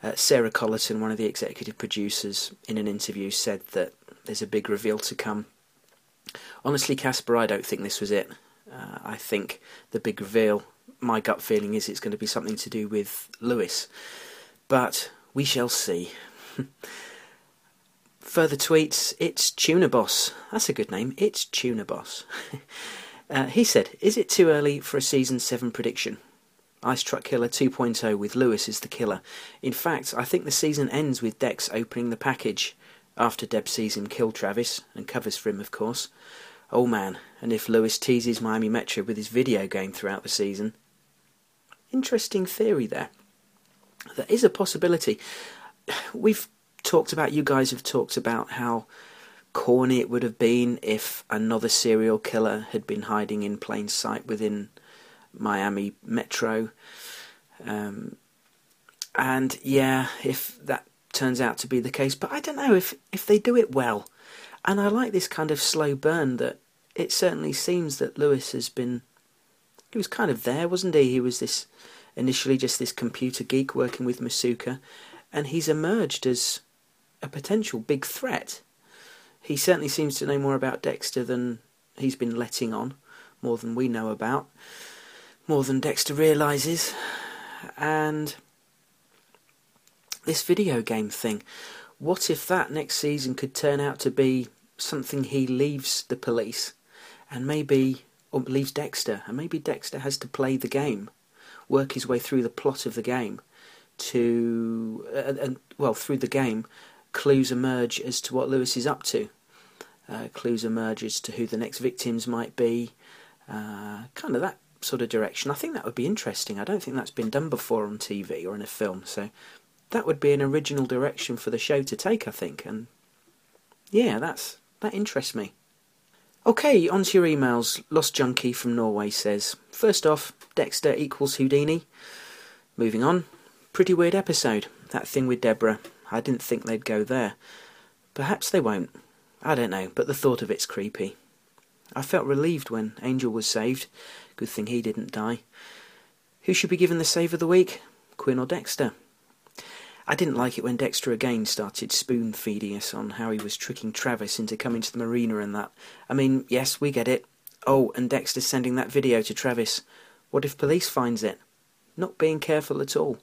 Uh, Sara Colleton, one of the executive producers, in an interview said that there's a big reveal to come. Honestly, Casper, I don't think this was it. Uh, I think the big reveal, my gut feeling is it's going to be something to do with Lewis. But we shall see. Further tweets, it's Tuna Boss. That's a good name. It's Tuna Boss. uh, he said, Is it too early for a season 7 prediction? Ice Truck Killer 2.0 with Lewis as the killer. In fact, I think the season ends with Dex opening the package after Deb sees him kill Travis and covers for him, of course. Oh man, and if Lewis teases Miami Metro with his video game throughout the season. Interesting theory there. There is a possibility. We've talked about, you guys have talked about how corny it would have been if another serial killer had been hiding in plain sight within Miami Metro. Um, and yeah, if that turns out to be the case, but I don't know if, if they do it well. And I like this kind of slow burn that it certainly seems that Lewis has been. He was kind of there, wasn't he? He was this initially just this computer geek working with Masuka, and he's emerged as a potential big threat. He certainly seems to know more about Dexter than he's been letting on, more than we know about, more than Dexter realizes, and this video game thing. What if that next season could turn out to be something he leaves the police and maybe or leaves Dexter and maybe Dexter has to play the game, work his way through the plot of the game to uh, and well through the game clues emerge as to what Lewis is up to. Uh, clues emerge as to who the next victims might be. Uh, kind of that sort of direction. I think that would be interesting. I don't think that's been done before on TV or in a film, so that would be an original direction for the show to take, I think. And yeah, that's that interests me. Okay, on to your emails. Lost Junkie from Norway says, First off, Dexter equals Houdini. Moving on. Pretty weird episode. That thing with Deborah. I didn't think they'd go there. Perhaps they won't. I don't know, but the thought of it's creepy. I felt relieved when Angel was saved. Good thing he didn't die. Who should be given the save of the week? Quinn or Dexter? I didn't like it when Dexter again started spoon feeding us on how he was tricking Travis into coming to the marina and that. I mean, yes, we get it. Oh, and Dexter's sending that video to Travis. What if police finds it? Not being careful at all.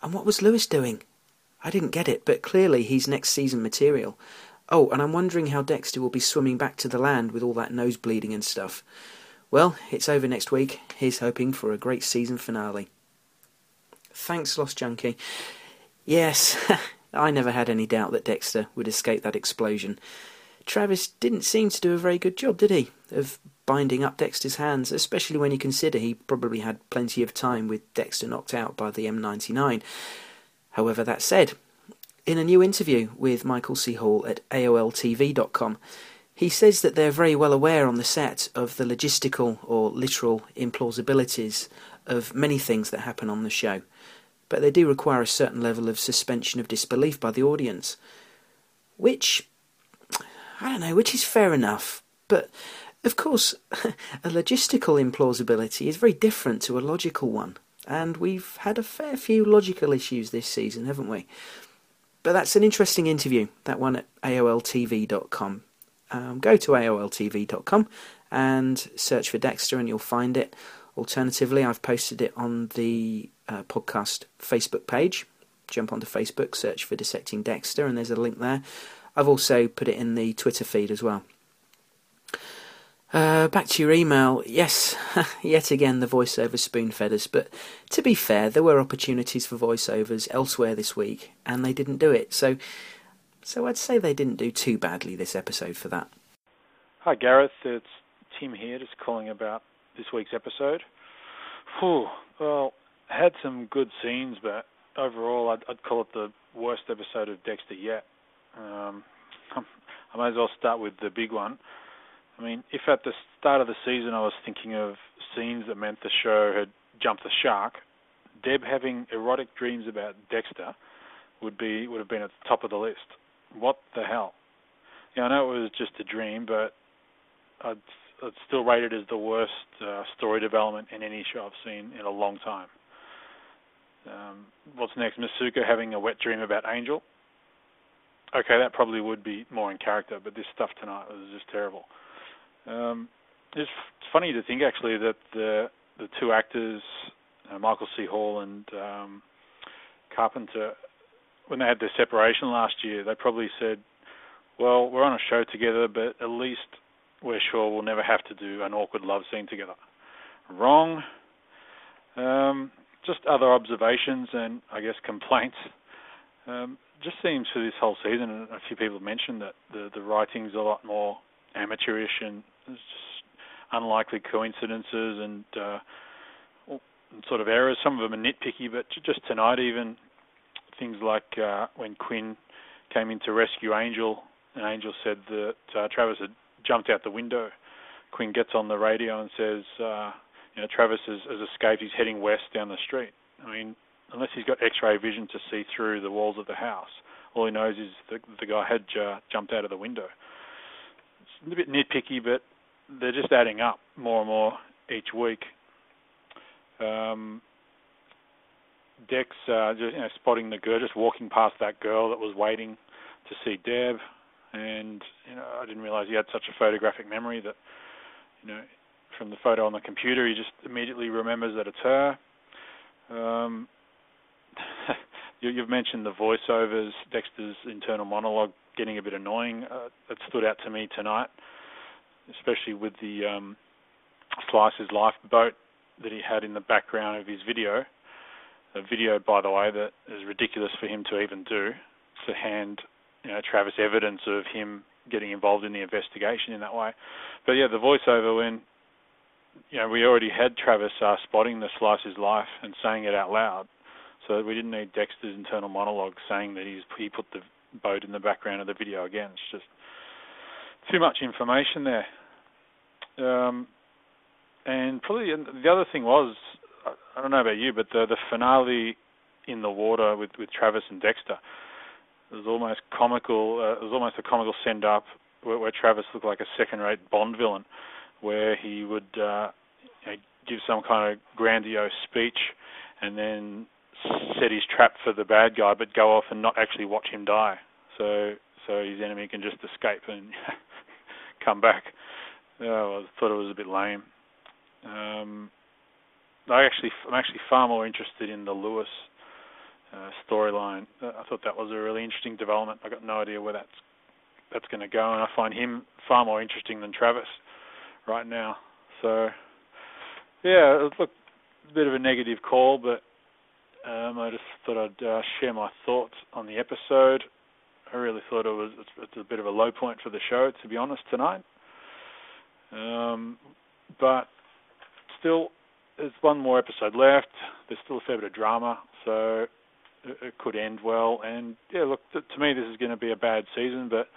And what was Lewis doing? I didn't get it, but clearly he's next season material. Oh, and I'm wondering how Dexter will be swimming back to the land with all that nose bleeding and stuff. Well, it's over next week. He's hoping for a great season finale. Thanks, Lost Junkie. Yes, I never had any doubt that Dexter would escape that explosion. Travis didn't seem to do a very good job, did he, of binding up Dexter's hands, especially when you consider he probably had plenty of time with Dexter knocked out by the M99. However, that said, in a new interview with Michael C. Hall at AOLTV.com, he says that they're very well aware on the set of the logistical or literal implausibilities of many things that happen on the show, but they do require a certain level of suspension of disbelief by the audience. Which, I don't know, which is fair enough, but of course, a logistical implausibility is very different to a logical one, and we've had a fair few logical issues this season, haven't we? But that's an interesting interview, that one at AOLTV.com. Um, go to AOLTV.com and search for Dexter and you'll find it. Alternatively, I've posted it on the uh, podcast Facebook page. Jump onto Facebook, search for Dissecting Dexter, and there's a link there. I've also put it in the Twitter feed as well. Uh, back to your email. Yes, yet again the voiceover spoon fed us, but to be fair, there were opportunities for voiceovers elsewhere this week, and they didn't do it. So, so I'd say they didn't do too badly this episode for that. Hi Gareth, it's Tim here, just calling about this week's episode. Whew, well, had some good scenes, but overall, I'd, I'd call it the worst episode of Dexter yet. Um, I might as well start with the big one. I mean, if at the start of the season I was thinking of scenes that meant the show had jumped the shark, Deb having erotic dreams about Dexter would be would have been at the top of the list. What the hell? Yeah, I know it was just a dream, but I'd, I'd still rate it as the worst uh, story development in any show I've seen in a long time. Um, what's next? Masuka having a wet dream about Angel. Okay, that probably would be more in character, but this stuff tonight was just terrible. Um, it's, funny to think actually that the the two actors, uh, Michael C. Hall and um, Carpenter, when they had their separation last year, they probably said, "Well, we're on a show together, but at least we're sure we'll never have to do an awkward love scene together." Wrong. Um, just other observations and I guess complaints. Um, just seems for this whole season, and a few people have mentioned that the the writing's a lot more amateurish and just unlikely coincidences and uh, sort of errors. Some of them are nitpicky, but just tonight, even things like uh, when Quinn came in to rescue Angel, and Angel said that uh, Travis had jumped out the window. Quinn gets on the radio and says, uh, "You know, Travis has, has escaped. He's heading west down the street." I mean, unless he's got X-ray vision to see through the walls of the house, all he knows is the the guy had uh, jumped out of the window. It's a bit nitpicky, but they're just adding up more and more each week. Um, Dex uh, just you know, spotting the girl, just walking past that girl that was waiting to see Deb, and you know I didn't realize he had such a photographic memory that you know from the photo on the computer he just immediately remembers that it's her. Um, you, you've mentioned the voiceovers, Dexter's internal monologue getting a bit annoying. Uh, it stood out to me tonight especially with the um, Slice of Life boat that he had in the background of his video. A video, by the way, that is ridiculous for him to even do, to hand you know, Travis evidence of him getting involved in the investigation in that way. But yeah, the voiceover when you know we already had Travis uh, spotting the Slice of Life and saying it out loud, so we didn't need Dexter's internal monologue saying that he's he put the boat in the background of the video again. It's just too much information there. Um, and probably the other thing was, I don't know about you, but the the finale in the water with with Travis and Dexter. it was almost comical. Uh, it was almost a comical send up where, where Travis looked like a second-rate Bond villain, where he would uh, you know, give some kind of grandiose speech and then set his trap for the bad guy, but go off and not actually watch him die. So so his enemy can just escape and come back. Oh, I thought it was a bit lame. Um, I actually, I'm actually far more interested in the Lewis uh, storyline. Uh, I thought that was a really interesting development. I got no idea where that's that's going to go, and I find him far more interesting than Travis right now. So, yeah, look, a bit of a negative call, but um, I just thought I'd uh, share my thoughts on the episode. I really thought it was it's a bit of a low point for the show, to be honest, tonight. Um, but still, there's one more episode left. There's still a fair bit of drama, so it, it could end well. And yeah, look, to, to me, this is going to be a bad season, but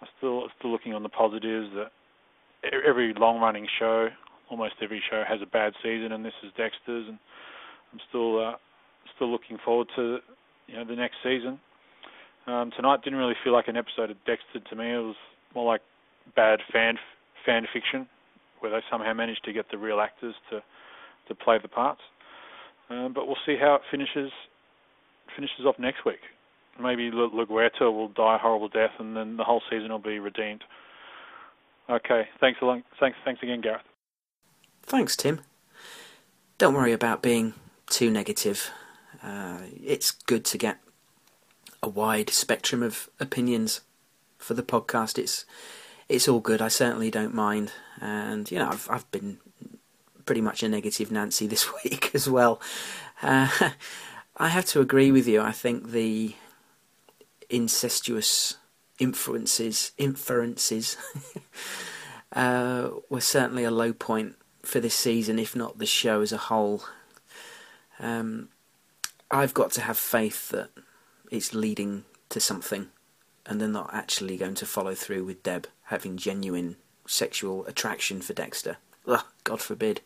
I'm still still looking on the positives that every long-running show, almost every show, has a bad season, and this is Dexter's, and I'm still uh, still looking forward to you know the next season. Um, tonight didn't really feel like an episode of Dexter to me. It was more like bad fan fan fiction, where they somehow managed to get the real actors to to play the parts. Um, but we'll see how it finishes finishes off next week. Maybe LaGuerta will die a horrible death, and then the whole season will be redeemed. Okay, thanks a lot. Thanks, thanks again, Gareth. Thanks, Tim. Don't worry about being too negative. Uh, it's good to get a wide spectrum of opinions for the podcast. It's it's all good. I certainly don't mind, and you know I've I've been pretty much a negative Nancy this week as well. Uh, I have to agree with you. I think the incestuous inferences inferences uh, were certainly a low point for this season, if not the show as a whole. Um, I've got to have faith that it's leading to something, and they're not actually going to follow through with Deb having genuine sexual attraction for Dexter. Ugh, God forbid.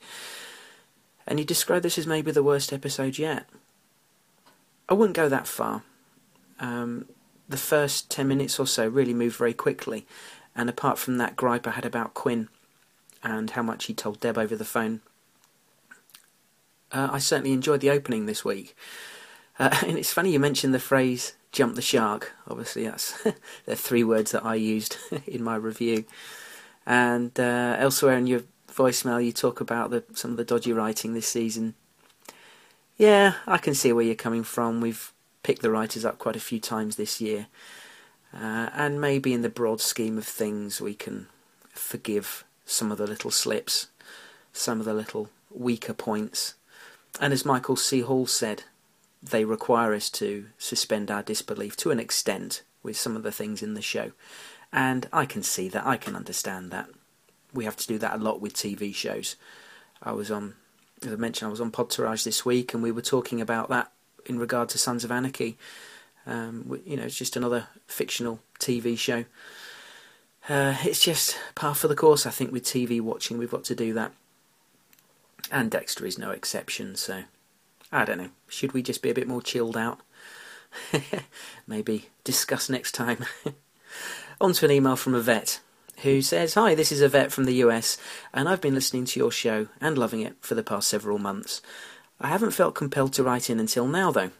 And you describe this as maybe the worst episode yet. I wouldn't go that far. Um, the first 10 minutes or so really moved very quickly, and apart from that gripe I had about Quinn and how much he told Deb over the phone, uh, I certainly enjoyed the opening this week. Uh, and it's funny you mentioned the phrase "jump the shark." Obviously, that's they're three words that I used in my review. And uh, elsewhere in your voicemail, you talk about the, some of the dodgy writing this season. Yeah, I can see where you're coming from. We've picked the writers up quite a few times this year, uh, and maybe in the broad scheme of things, we can forgive some of the little slips, some of the little weaker points. And as Michael C. Hall said, they require us to suspend our disbelief to an extent with some of the things in the show. And I can see that, I can understand that. We have to do that a lot with TV shows. I was on, as I mentioned, I was on Podtourage this week and we were talking about that in regard to Sons of Anarchy. Um, you know, it's just another fictional TV show. Uh, it's just par for the course, I think, with TV watching. We've got to do that. And Dexter is no exception, so I don't know. Should we just be a bit more chilled out? Maybe discuss next time. On to an email from Yvette who says, Hi, this is Yvette from the US, and I've been listening to your show and loving it for the past several months. I haven't felt compelled to write in until now, though.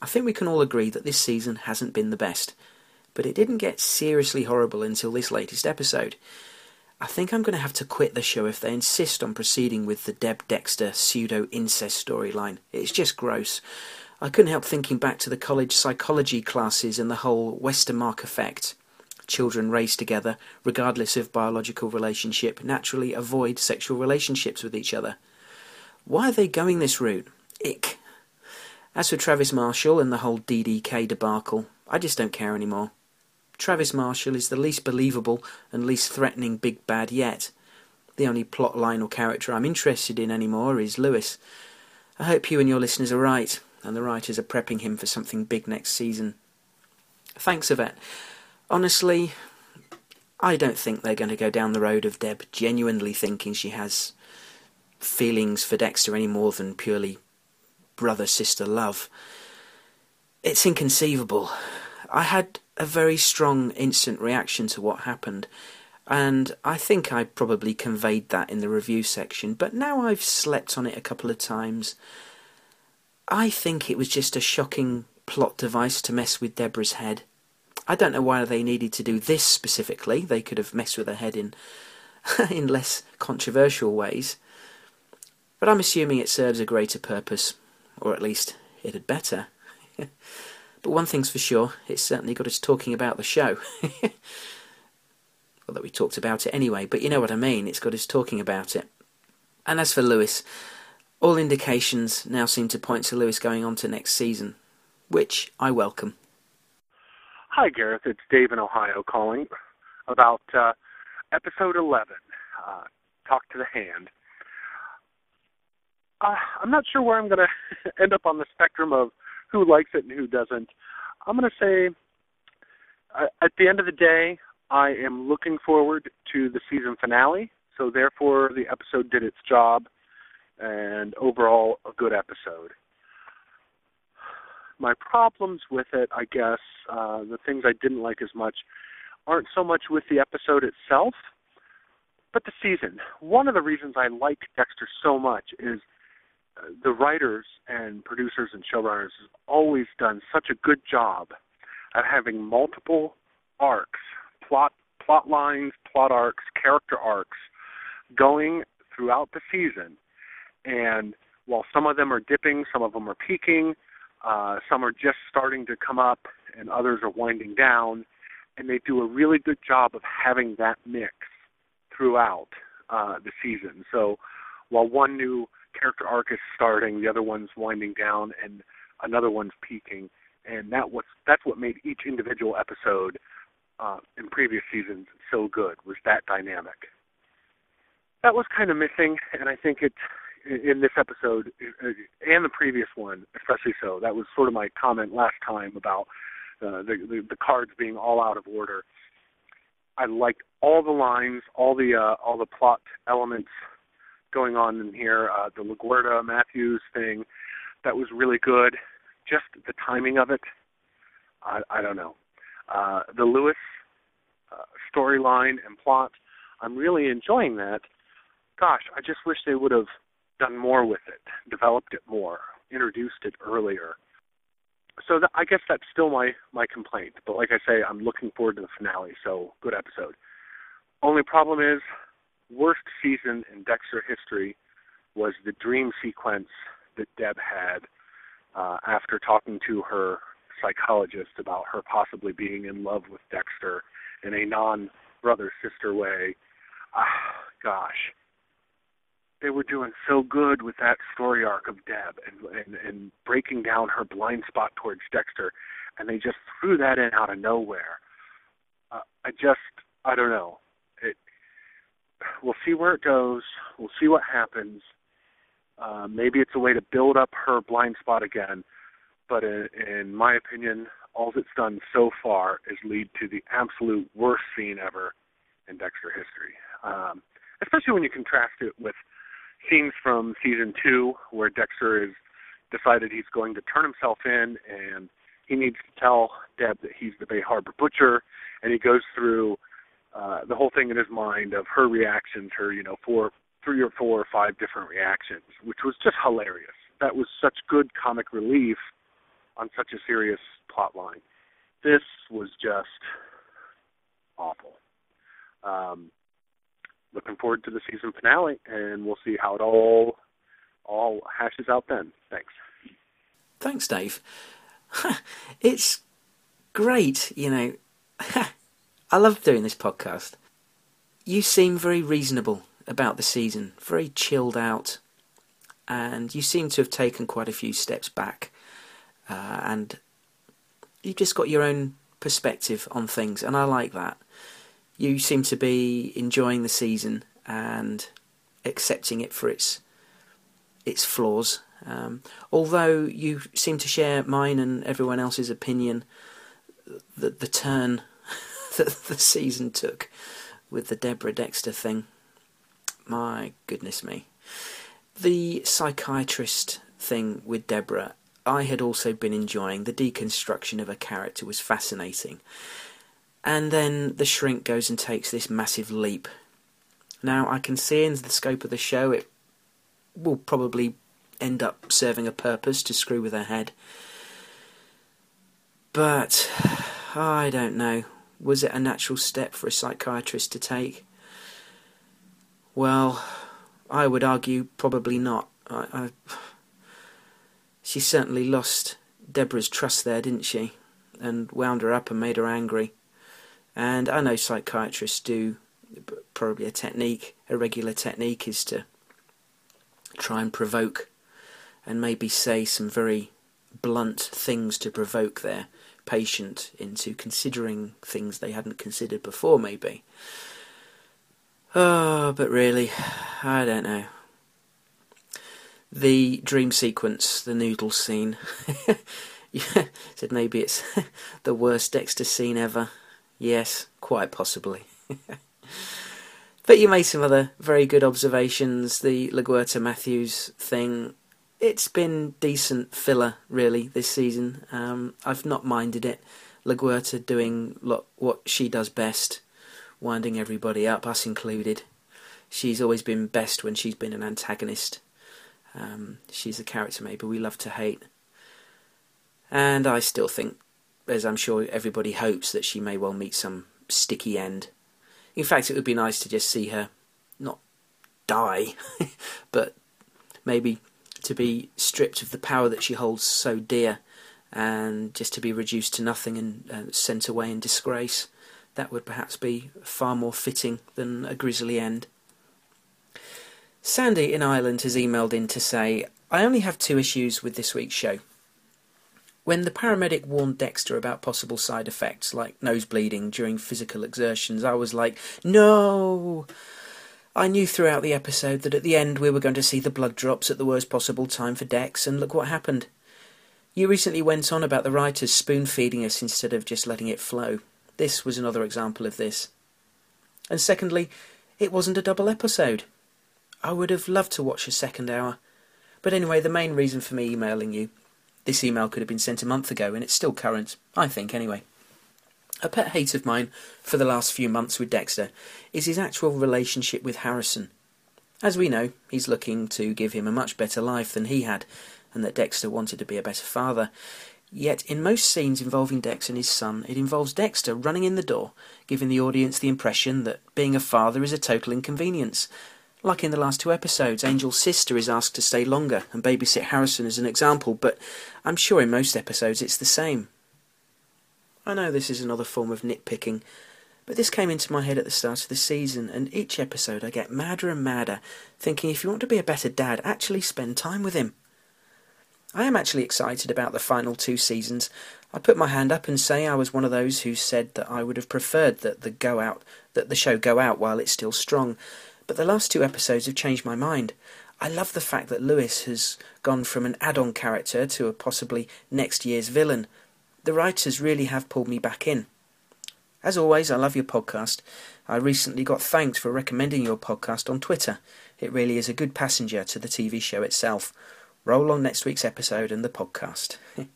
I think we can all agree that this season hasn't been the best, but it didn't get seriously horrible until this latest episode. I think I'm going to have to quit the show if they insist on proceeding with the Deb Dexter pseudo incest storyline. It's just gross. I couldn't help thinking back to the college psychology classes and the whole Westermarck effect. Children raised together, regardless of biological relationship, naturally avoid sexual relationships with each other. Why are they going this route? Ick. As for Travis Marshall and the whole DDK debacle, I just don't care anymore. Travis Marshall is the least believable and least threatening big bad yet. The only plot line or character I'm interested in anymore is Lewis. I hope you and your listeners are right, and the writers are prepping him for something big next season. Thanks, Yvette. Honestly, I don't think they're going to go down the road of Deb genuinely thinking she has feelings for Dexter any more than purely brother sister love. It's inconceivable, I had a very strong instant reaction to what happened, and I think I probably conveyed that in the review section, but now I've slept on it a couple of times. I think it was just a shocking plot device to mess with Deborah's head. I don't know why they needed to do this specifically. They could have messed with her head in in less controversial ways. But I'm assuming it serves a greater purpose, or at least it had better. but one thing's for sure, it's certainly got us talking about the show. well, that we talked about it anyway, but you know what I mean, it's got us talking about it. And as for Lewis, all indications now seem to point to Lewis going on to next season, which I welcome. Hi, Gareth. It's Dave in Ohio calling about uh, episode 11, uh, Talk to the Hand. Uh, I'm not sure where I'm going to end up on the spectrum of who likes it and who doesn't. I'm going to say, at the end of the day, I am looking forward to the season finale. So therefore, the episode did its job, and overall, a good episode. My problems with it, I guess, uh, the things I didn't like as much, aren't so much with the episode itself, but the season. One of the reasons I like Dexter so much is the writers and producers and showrunners have always done such a good job at having multiple arcs, plot plot lines, plot arcs, character arcs going throughout the season. And while some of them are dipping, some of them are peaking, uh, some are just starting to come up, and others are winding down. And they do a really good job of having that mix throughout uh, the season. So while one new character arc is starting, the other one's winding down, and another one's peaking, and that was that's what made each individual episode uh, in previous seasons so good was that dynamic. That was kind of missing, and I think it in this episode and the previous one, especially so. That was sort of my comment last time about uh, the, the the cards being all out of order. I liked all the lines, all the uh, all the plot elements going on in here. Uh, the LaGuerta Matthews thing, that was really good. Just the timing of it, I, I don't know. Uh, the Lewis uh, storyline and plot, I'm really enjoying that. Gosh, I just wish they would have done more with it, developed it more, introduced it earlier. So th- I guess that's still my my complaint. But like I say, I'm looking forward to the finale. So good episode. Only problem is, worst season in Dexter history was the dream sequence that Deb had uh, after talking to her psychologist about her possibly being in love with Dexter in a non brother sister way. Ah, gosh, they were doing so good with that story arc of Deb and, and and breaking down her blind spot towards Dexter, and they just threw that in out of nowhere. Uh, I just I don't know. We'll see where it goes. We'll see what happens. Uh, maybe it's a way to build up her blind spot again, but in, in my opinion, all it's done so far is lead to the absolute worst scene ever in Dexter history. Um, especially when you contrast it with scenes from season two where Dexter has decided he's going to turn himself in and he needs to tell Deb that he's the Bay Harbor butcher, and he goes through uh, the whole thing in his mind of her reactions, her you know four, three or four or five different reactions, which was just hilarious. That was such good comic relief on such a serious plot line. This was just awful. Um, looking forward to the season finale, and we'll see how it all all hashes out then. Thanks. Thanks, Dave. it's great, you know. I love doing this podcast. You seem very reasonable about the season, very chilled out, and you seem to have taken quite a few steps back. Uh, and you've just got your own perspective on things, and I like that you seem to be enjoying the season and accepting it for its its flaws. Um, although you seem to share mine and everyone else's opinion that the turn that the season took with the Deborah Dexter thing. My goodness me. The psychiatrist thing with Deborah, I had also been enjoying. The deconstruction of a character was fascinating. And then the shrink goes and takes this massive leap. Now, I can see in the scope of the show it will probably end up serving a purpose to screw with her head. But I don't know. Was it a natural step for a psychiatrist to take? Well, I would argue probably not. I, I, she certainly lost Deborah's trust there, didn't she? And wound her up and made her angry. And I know psychiatrists do probably a technique, a regular technique is to try and provoke and maybe say some very blunt things to provoke their patient into considering things they hadn't considered before, maybe. Oh, but really, I don't know. The dream sequence, the noodle scene. yeah, said maybe it's the worst Dexter scene ever. Yes, quite possibly. but you made some other very good observations. The LaGuerta Matthews thing it's been decent filler really this season. Um, I've not minded it. LaGuerta doing lo- what she does best, winding everybody up, us included. She's always been best when she's been an antagonist. Um, she's a character maybe we love to hate. And I still think, as I'm sure everybody hopes, that she may well meet some sticky end. In fact, it would be nice to just see her not die, but maybe to be stripped of the power that she holds so dear and just to be reduced to nothing and uh, sent away in disgrace. That would perhaps be far more fitting than a grisly end. Sandy in Ireland has emailed in to say, I only have two issues with this week's show. When the paramedic warned Dexter about possible side effects like nose bleeding during physical exertions, I was like, no! I knew throughout the episode that at the end we were going to see the blood drops at the worst possible time for Dex, and look what happened. You recently went on about the writers spoon feeding us instead of just letting it flow. This was another example of this. And secondly, it wasn't a double episode. I would have loved to watch a second hour. But anyway, the main reason for me emailing you this email could have been sent a month ago, and it's still current, I think, anyway. A pet hate of mine for the last few months with Dexter is his actual relationship with Harrison. As we know, he's looking to give him a much better life than he had, and that Dexter wanted to be a better father. Yet, in most scenes involving Dex and his son, it involves Dexter running in the door, giving the audience the impression that being a father is a total inconvenience. Like in the last two episodes, Angel's sister is asked to stay longer and babysit Harrison as an example, but I'm sure in most episodes it's the same. I know this is another form of nitpicking, but this came into my head at the start of the season, and each episode I get madder and madder, thinking if you want to be a better dad, actually spend time with him. I am actually excited about the final two seasons. I put my hand up and say I was one of those who said that I would have preferred that the go out that the show go out while it's still strong. But the last two episodes have changed my mind. I love the fact that Lewis has gone from an add-on character to a possibly next year's villain the writers really have pulled me back in. As always, I love your podcast. I recently got thanked for recommending your podcast on Twitter. It really is a good passenger to the TV show itself. Roll on next week's episode and the podcast.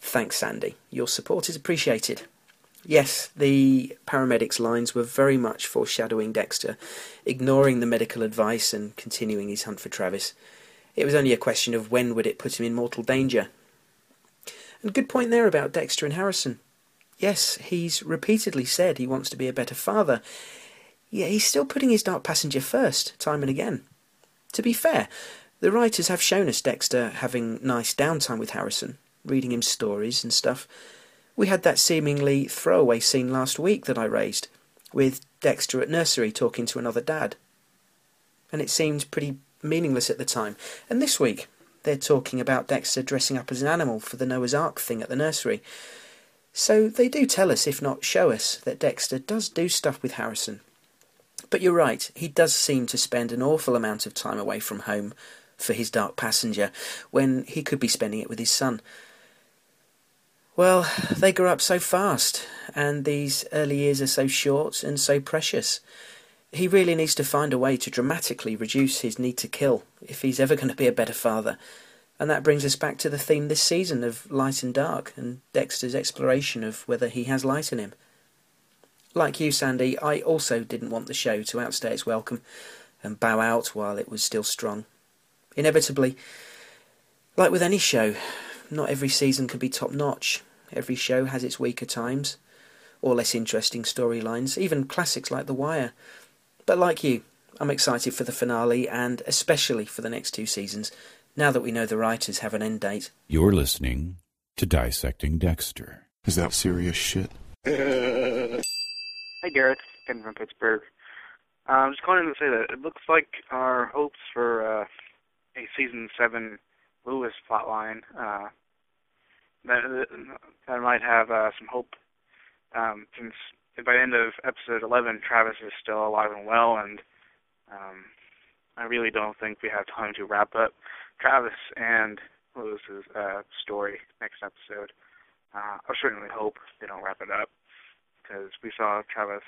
Thanks, Sandy. Your support is appreciated. Yes, the paramedics' lines were very much foreshadowing Dexter, ignoring the medical advice and continuing his hunt for Travis. It was only a question of when would it put him in mortal danger, and good point there about Dexter and Harrison. Yes, he's repeatedly said he wants to be a better father, yet he's still putting his dark passenger first, time and again. To be fair, the writers have shown us Dexter having nice downtime with Harrison, reading him stories and stuff. We had that seemingly throwaway scene last week that I raised, with Dexter at nursery talking to another dad. And it seemed pretty meaningless at the time. And this week, they're talking about Dexter dressing up as an animal for the Noah's Ark thing at the nursery. So they do tell us, if not show us, that Dexter does do stuff with Harrison. But you're right, he does seem to spend an awful amount of time away from home for his dark passenger, when he could be spending it with his son. Well, they grow up so fast, and these early years are so short and so precious. He really needs to find a way to dramatically reduce his need to kill if he's ever going to be a better father. And that brings us back to the theme this season of light and dark, and Dexter's exploration of whether he has light in him. Like you, Sandy, I also didn't want the show to outstay its welcome and bow out while it was still strong. Inevitably, like with any show, not every season can be top notch. Every show has its weaker times, or less interesting storylines, even classics like The Wire. But like you, I'm excited for the finale and especially for the next two seasons, now that we know the writers have an end date. You're listening to Dissecting Dexter. Is that serious shit? Hi, Gareth. Ken from Pittsburgh. Uh, I'm just calling to say that it looks like our hopes for uh, a season seven Lewis plotline uh, that that might have uh, some hope, um, since by the end of episode 11, Travis is still alive and well, and um, I really don't think we have time to wrap up Travis and Lewis's uh, story next episode. Uh, I certainly hope they don't wrap it up because we saw Travis,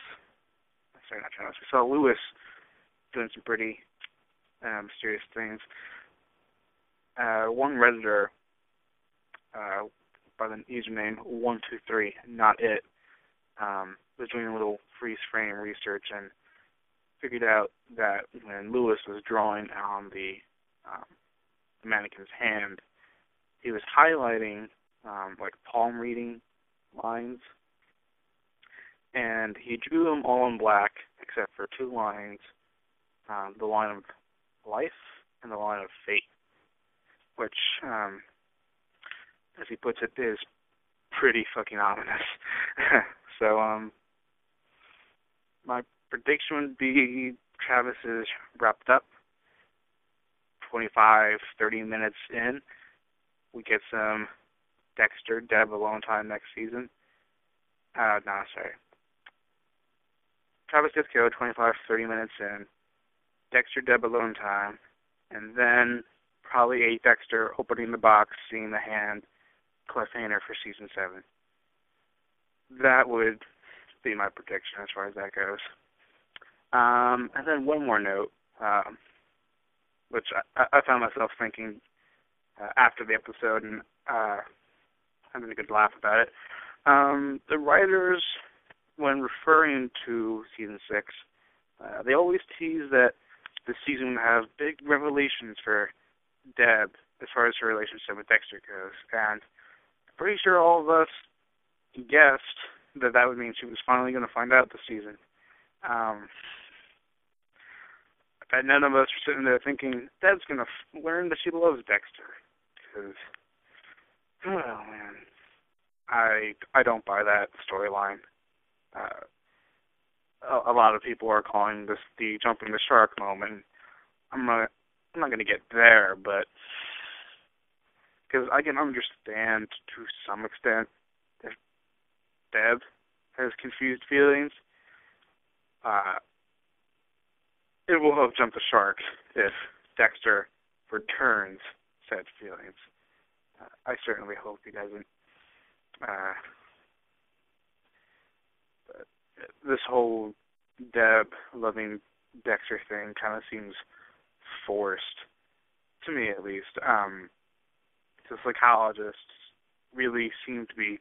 sorry, not Travis, we saw Lewis doing some pretty um, mysterious things. Uh, one redditor uh, by the username one two three, not it, um, was doing a little freeze frame research and figured out that when Lewis was drawing on the, um, the mannequin's hand, he was highlighting um, like palm reading lines and he drew them all in black except for two lines, um, the line of life and the line of fate, which, um, as he puts it, is pretty fucking ominous. so, um, my prediction would be Travis is wrapped up. 25, 30 minutes in, we get some Dexter, Deb alone time next season. Uh, no, sorry. Travis gets killed 25, 30 minutes in. Dexter Deb alone time, and then probably a Dexter opening the box, seeing the hand, cliffhanger for season seven. That would be my prediction as far as that goes. Um, and then one more note, um, which I, I found myself thinking uh, after the episode, and uh, having a good laugh about it. Um, the writers when referring to season six, uh, they always tease that the season will have big revelations for Deb as far as her relationship with Dexter goes, and I'm pretty sure all of us guessed that that would mean she was finally going to find out this season. Um, I bet none of us were sitting there thinking Deb's going to f- learn that she loves Dexter, because, oh man, I I don't buy that storyline uh, a, a lot of people are calling this the jumping the shark moment. I'm not I'm not going to get there, but because I can understand to some extent Deb has confused feelings. Uh, it will have jumped the shark if Dexter returns said feelings. Uh, I certainly hope he doesn't. Uh, this whole Deb loving Dexter thing kind of seems forced to me, at least. Um, the psychologists really seem to be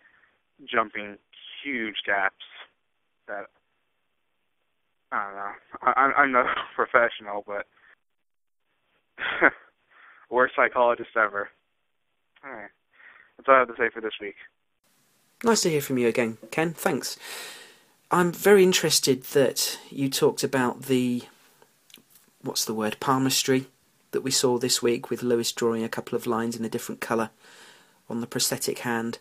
jumping huge gaps that I don't know. I, I'm not a professional, but worst psychologist ever. All right. That's all I have to say for this week. Nice to hear from you again, Ken. Thanks. I'm very interested that you talked about the what's the word palmistry that we saw this week with Lewis drawing a couple of lines in a different colour on the prosthetic hand.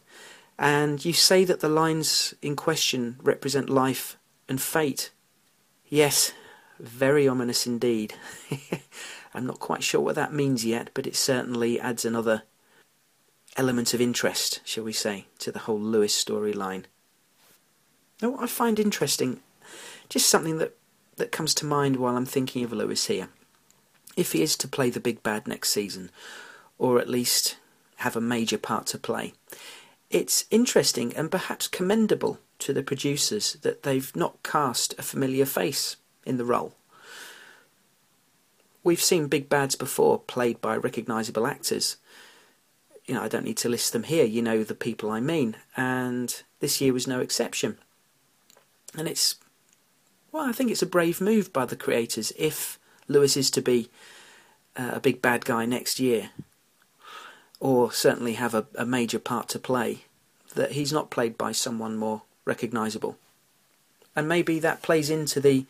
And you say that the lines in question represent life and fate. Yes, very ominous indeed. I'm not quite sure what that means yet, but it certainly adds another element of interest, shall we say, to the whole Lewis storyline. Now, what I find interesting, just something that, that comes to mind while I'm thinking of Lewis here, if he is to play the big bad next season, or at least have a major part to play, it's interesting and perhaps commendable to the producers that they've not cast a familiar face in the role. We've seen big bads before played by recognisable actors, you know, I don't need to list them here. You know the people I mean, and this year was no exception. And it's, well, I think it's a brave move by the creators if Lewis is to be uh, a big bad guy next year, or certainly have a, a major part to play, that he's not played by someone more recognisable. And maybe that plays into the,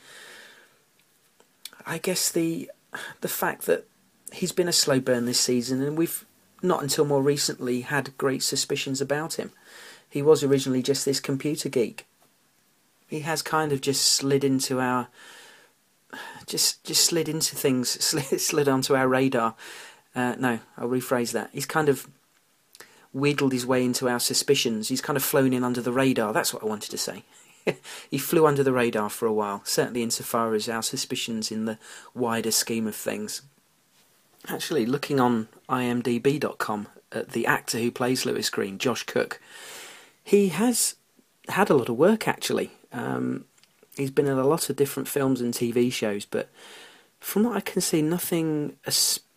I guess the, the fact that he's been a slow burn this season, and we've not until more recently had great suspicions about him. He was originally just this computer geek. He has kind of just slid into our, just just slid into things, slid, slid onto our radar. Uh, no, I'll rephrase that. He's kind of wheedled his way into our suspicions. He's kind of flown in under the radar. That's what I wanted to say. he flew under the radar for a while, certainly insofar as our suspicions in the wider scheme of things. Actually, looking on imdb.com at the actor who plays Lewis Green, Josh Cooke, he has had a lot of work actually. Um, he's been in a lot of different films and TV shows, but from what I can see, nothing especially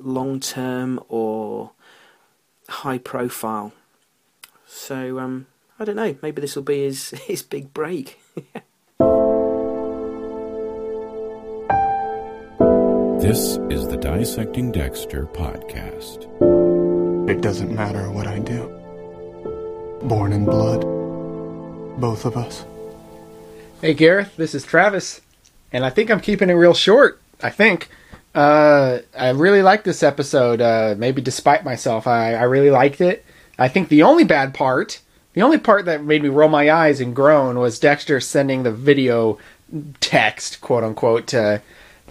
long term or high profile. So um, I don't know. Maybe this will be his his big break. This is the Dissecting Dexter podcast. It doesn't matter what I do. Born in blood. Both of us. Hey Gareth, this is Travis, and I think I'm keeping it real short. I think. Uh, I really liked this episode. Uh, maybe despite myself, I, I really liked it. I think the only bad part, the only part that made me roll my eyes and groan was Dexter sending the video text, quote unquote, to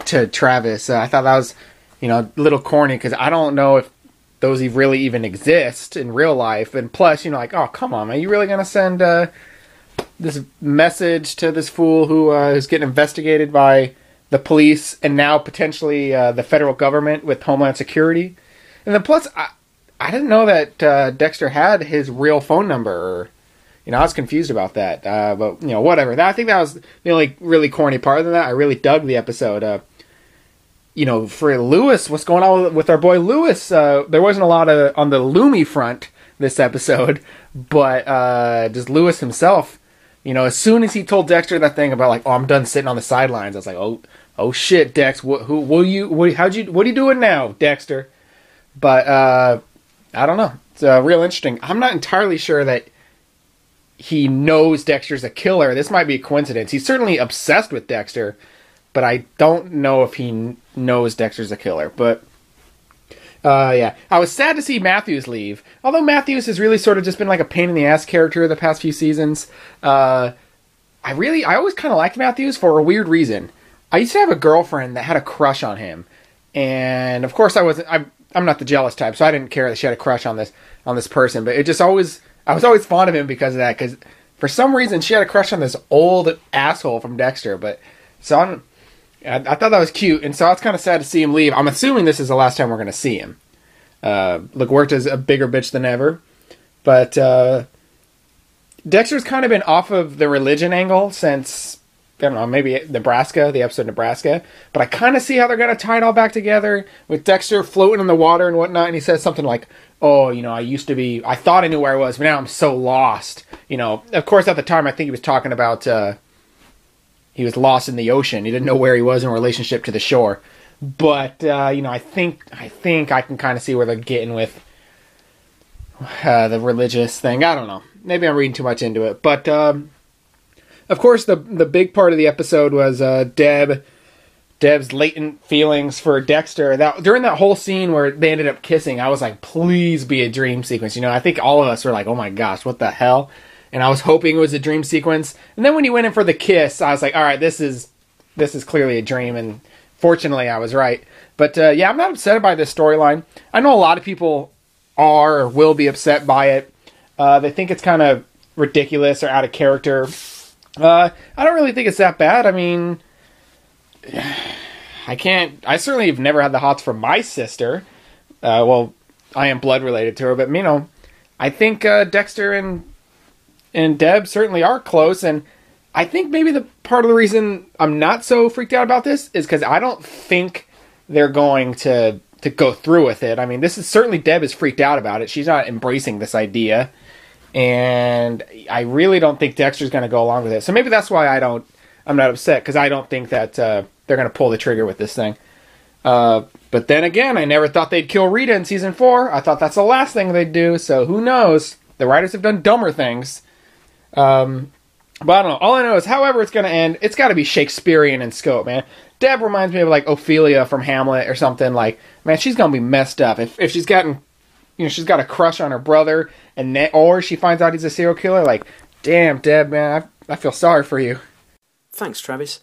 to Travis. Uh, I thought that was, you know, a little corny because I don't know if those really even exist in real life. And plus, you know, like, oh come on, man, you really gonna send uh, this message to this fool who uh, is getting investigated by the police and now potentially uh, the federal government with Homeland Security? And then plus, I, I didn't know that uh, Dexter had his real phone number. Or, you know, I was confused about that. Uh, but you know, whatever. That, I think that was the only really corny part of that. I really dug the episode. Uh, you know, for Lewis, what's going on with, our boy Lewis? Uh, there wasn't a lot of on the Loomy front this episode, but uh, just Lewis himself. You know, as soon as he told Dexter that thing about like, oh, I'm done sitting on the sidelines, I was like, oh, oh shit, Dex, what, who, what you, what, how'd you, what are you doing now, Dexter? But uh, I don't know. It's uh, real interesting. I'm not entirely sure that he knows Dexter's a killer. This might be a coincidence. He's certainly obsessed with Dexter, but I don't know if he knows Dexter's a killer. But uh, yeah, I was sad to see Matthews leave. Although Matthews has really sort of just been like a pain in the ass character the past few seasons. Uh, I really, I always kind of liked Matthews for a weird reason. I used to have a girlfriend that had a crush on him, and of course I wasn't. I, I'm not the jealous type, so I didn't care that she had a crush on this on this person. But it just always, I was always fond of him because of that. Because for some reason she had a crush on this old asshole from Dexter. But so I'm, I, I thought that was cute, and so it's kind of sad to see him leave. I'm assuming this is the last time we're going to see him. Uh, LaGuerta's a bigger bitch than ever, but uh, Dexter's kind of been off of the religion angle since I don't know, maybe Nebraska, the episode Nebraska. But I kind of see how they're going to tie it all back together with Dexter floating in the water and whatnot. And he says something like, "Oh, you know, I used to be, I thought I knew where I was, but now I'm so lost." You know, of course, at the time, I think he was talking about uh, he was lost in the ocean. He didn't know where he was in relationship to the shore. But uh, you know, I think I think I can kind of see where they're getting with uh, the religious thing. I don't know. Maybe I'm reading too much into it, but um, of course, the the big part of the episode was uh, Deb. Deb's latent feelings for Dexter. That during that whole scene where they ended up kissing, I was like, "Please be a dream sequence." You know, I think all of us were like, "Oh my gosh, what the hell?" And I was hoping it was a dream sequence. And then when he went in for the kiss, I was like, "All right, this is this is clearly a dream." And fortunately, I was right. But uh, yeah, I'm not upset by this storyline. I know a lot of people are or will be upset by it. Uh, they think it's kind of ridiculous or out of character. Uh, I don't really think it's that bad. I mean, I can't. I certainly have never had the hots for my sister. Uh, well, I am blood related to her, but you know, I think uh, Dexter and and Deb certainly are close, and I think maybe the part of the reason I'm not so freaked out about this is because I don't think they're going to to go through with it. I mean, this is certainly Deb is freaked out about it. She's not embracing this idea, and I really don't think Dexter's going to go along with it. So maybe that's why I don't. I'm not upset because I don't think that uh, they're going to pull the trigger with this thing. Uh, but then again, I never thought they'd kill Rita in season four. I thought that's the last thing they'd do. So who knows? The writers have done dumber things. Um, but I don't know. All I know is, however it's going to end, it's got to be Shakespearean in scope, man. Deb reminds me of like Ophelia from Hamlet or something. Like, man, she's going to be messed up if if she's gotten, you know, she's got a crush on her brother, and ne- or she finds out he's a serial killer. Like, damn, Deb, man, I, I feel sorry for you. Thanks, Travis.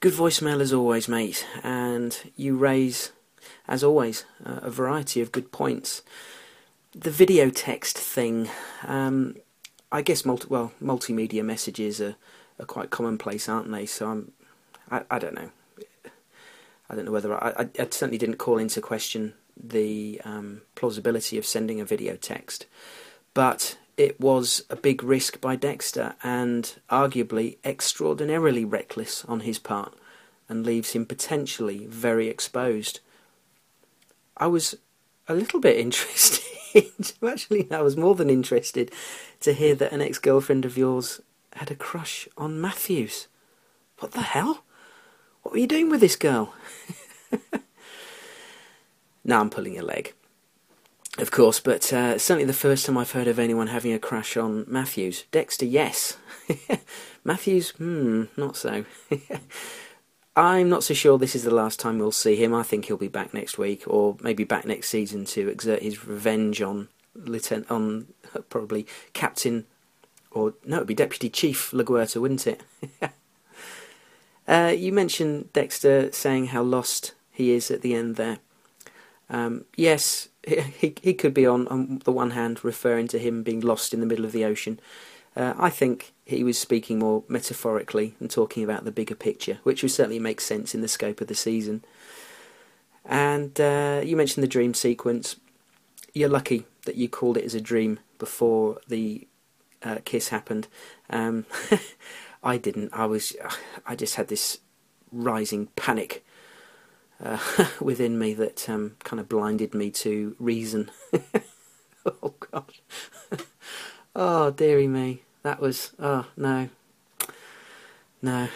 Good voicemail as always, mate. And you raise, as always, uh, a variety of good points. The video text thing. Um, I guess multi well multimedia messages are, are quite commonplace, aren't they? So I'm I, I don't know. I don't know whether I, I certainly didn't call into question the um, plausibility of sending a video text, but it was a big risk by Dexter and arguably extraordinarily reckless on his part, and leaves him potentially very exposed. I was a little bit interested. Actually, I was more than interested to hear that an ex girlfriend of yours had a crush on Matthews. What the hell? What were you doing with this girl? now I'm pulling a leg. Of course, but uh, certainly the first time I've heard of anyone having a crash on Matthews. Dexter, yes. Matthews, hmm, not so. I'm not so sure this is the last time we'll see him. I think he'll be back next week, or maybe back next season to exert his revenge on Lieutenant, on uh, probably Captain, or no, it'd be Deputy Chief LaGuerta, wouldn't it? uh, you mentioned Dexter saying how lost he is at the end there. Um, yes, he he could be on on the one hand referring to him being lost in the middle of the ocean. Uh, I think he was speaking more metaphorically and talking about the bigger picture, which would certainly make sense in the scope of the season. And uh, you mentioned the dream sequence. You're lucky that you called it as a dream before the uh, kiss happened. Um, I didn't. I was. I just had this rising panic uh, within me that um, kind of blinded me to reason. oh God. oh dearie me that was oh no, no.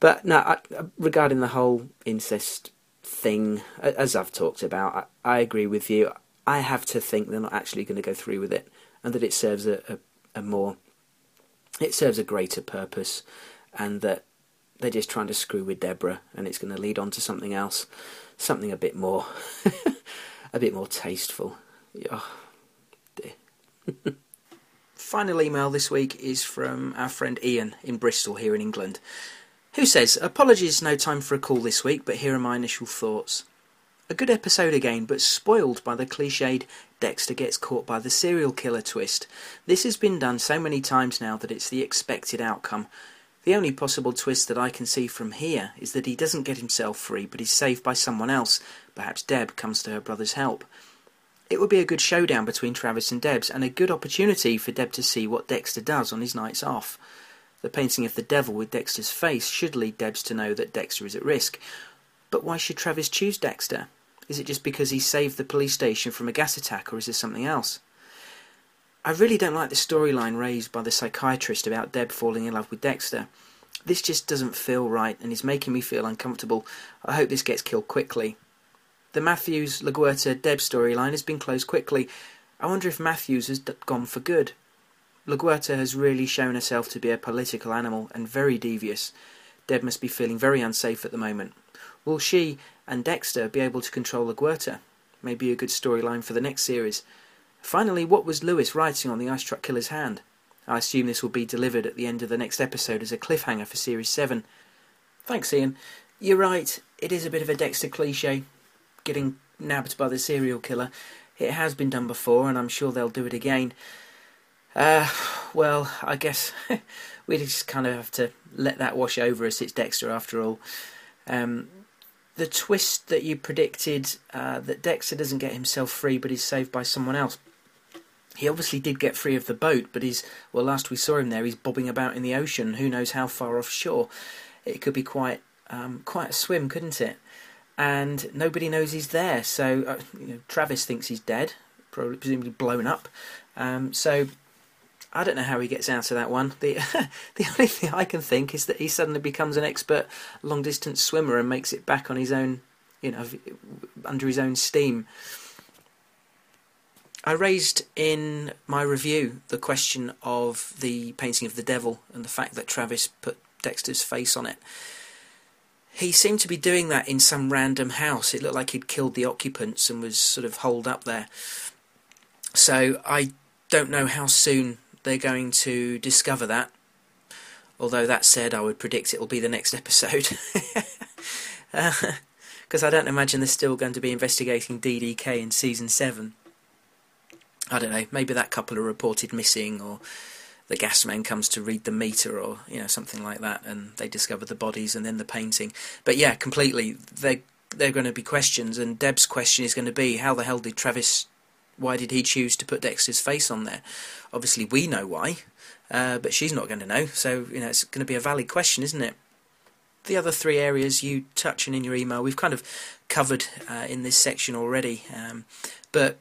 but no, I, regarding the whole incest thing, as I've talked about, I, I, agree with you. I have to think they're not actually going to go through with it, and that it serves a, a, a more, it serves a greater purpose, and that they're just trying to screw with Deborah, and it's going to lead on to something else, something a bit more, a bit more tasteful. Oh, dear. Final email this week is from our friend Ian in Bristol here in England, who says, Apologies, no time for a call this week, but here are my initial thoughts. A good episode again, but spoiled by the cliched Dexter gets caught by the serial killer twist. This has been done so many times now that it's the expected outcome. The only possible twist that I can see from here is that he doesn't get himself free, but is saved by someone else. Perhaps Deb comes to her brother's help. It would be a good showdown between Travis and Debs, and a good opportunity for Deb to see what Dexter does on his nights off. The painting of the devil with Dexter's face should lead Debs to know that Dexter is at risk. But why should Travis choose Dexter? Is it just because he saved the police station from a gas attack, or is there something else? I really don't like the storyline raised by the psychiatrist about Deb falling in love with Dexter. This just doesn't feel right and is making me feel uncomfortable. I hope this gets killed quickly. The Matthews LaGuerta Deb storyline has been closed quickly. I wonder if Matthews has gone for good. LaGuerta has really shown herself to be a political animal and very devious. Deb must be feeling very unsafe at the moment. Will she and Dexter be able to control LaGuerta? Maybe a good storyline for the next series. Finally, what was Lewis writing on the ice truck killer's hand? I assume this will be delivered at the end of the next episode as a cliffhanger for Series 7. Thanks, Ian. You're right, it is a bit of a Dexter cliche, getting nabbed by the serial killer. It has been done before, and I'm sure they'll do it again. Uh, well, I guess we just kind of have to let that wash over us. It's Dexter after all. Um, the twist that you predicted uh, that Dexter doesn't get himself free but is saved by someone else. He obviously did get free of the boat, but he's well. Last we saw him there, he's bobbing about in the ocean. Who knows how far offshore? It could be quite um, quite a swim, couldn't it? and nobody knows he's there. So uh, you know, Travis thinks he's dead, probably presumably blown up. Um, so I don't know how he gets out of that one. The the only thing I can think is that he suddenly becomes an expert long distance swimmer and makes it back on his own, you know, under his own steam. I raised in my review the question of the painting of the devil and the fact that Travis put Dexter's face on it. He seemed to be doing that in some random house. It looked like he'd killed the occupants and was sort of holed up there. So I don't know how soon they're going to discover that. Although that said, I would predict it will be the next episode. Because uh, I don't imagine they're still going to be investigating DDK in season 7. I don't know, maybe that couple are reported missing, or the gas man comes to read the meter, or you know something like that, and they discover the bodies and then the painting. But yeah, completely, they they're going to be questions, and Deb's question is going to be, how the hell did Travis? Why did he choose to put Dexter's face on there? Obviously, we know why, uh, but she's not going to know. So you know, it's going to be a valid question, isn't it? The other three areas you touch on in your email, we've kind of covered uh, in this section already, um, but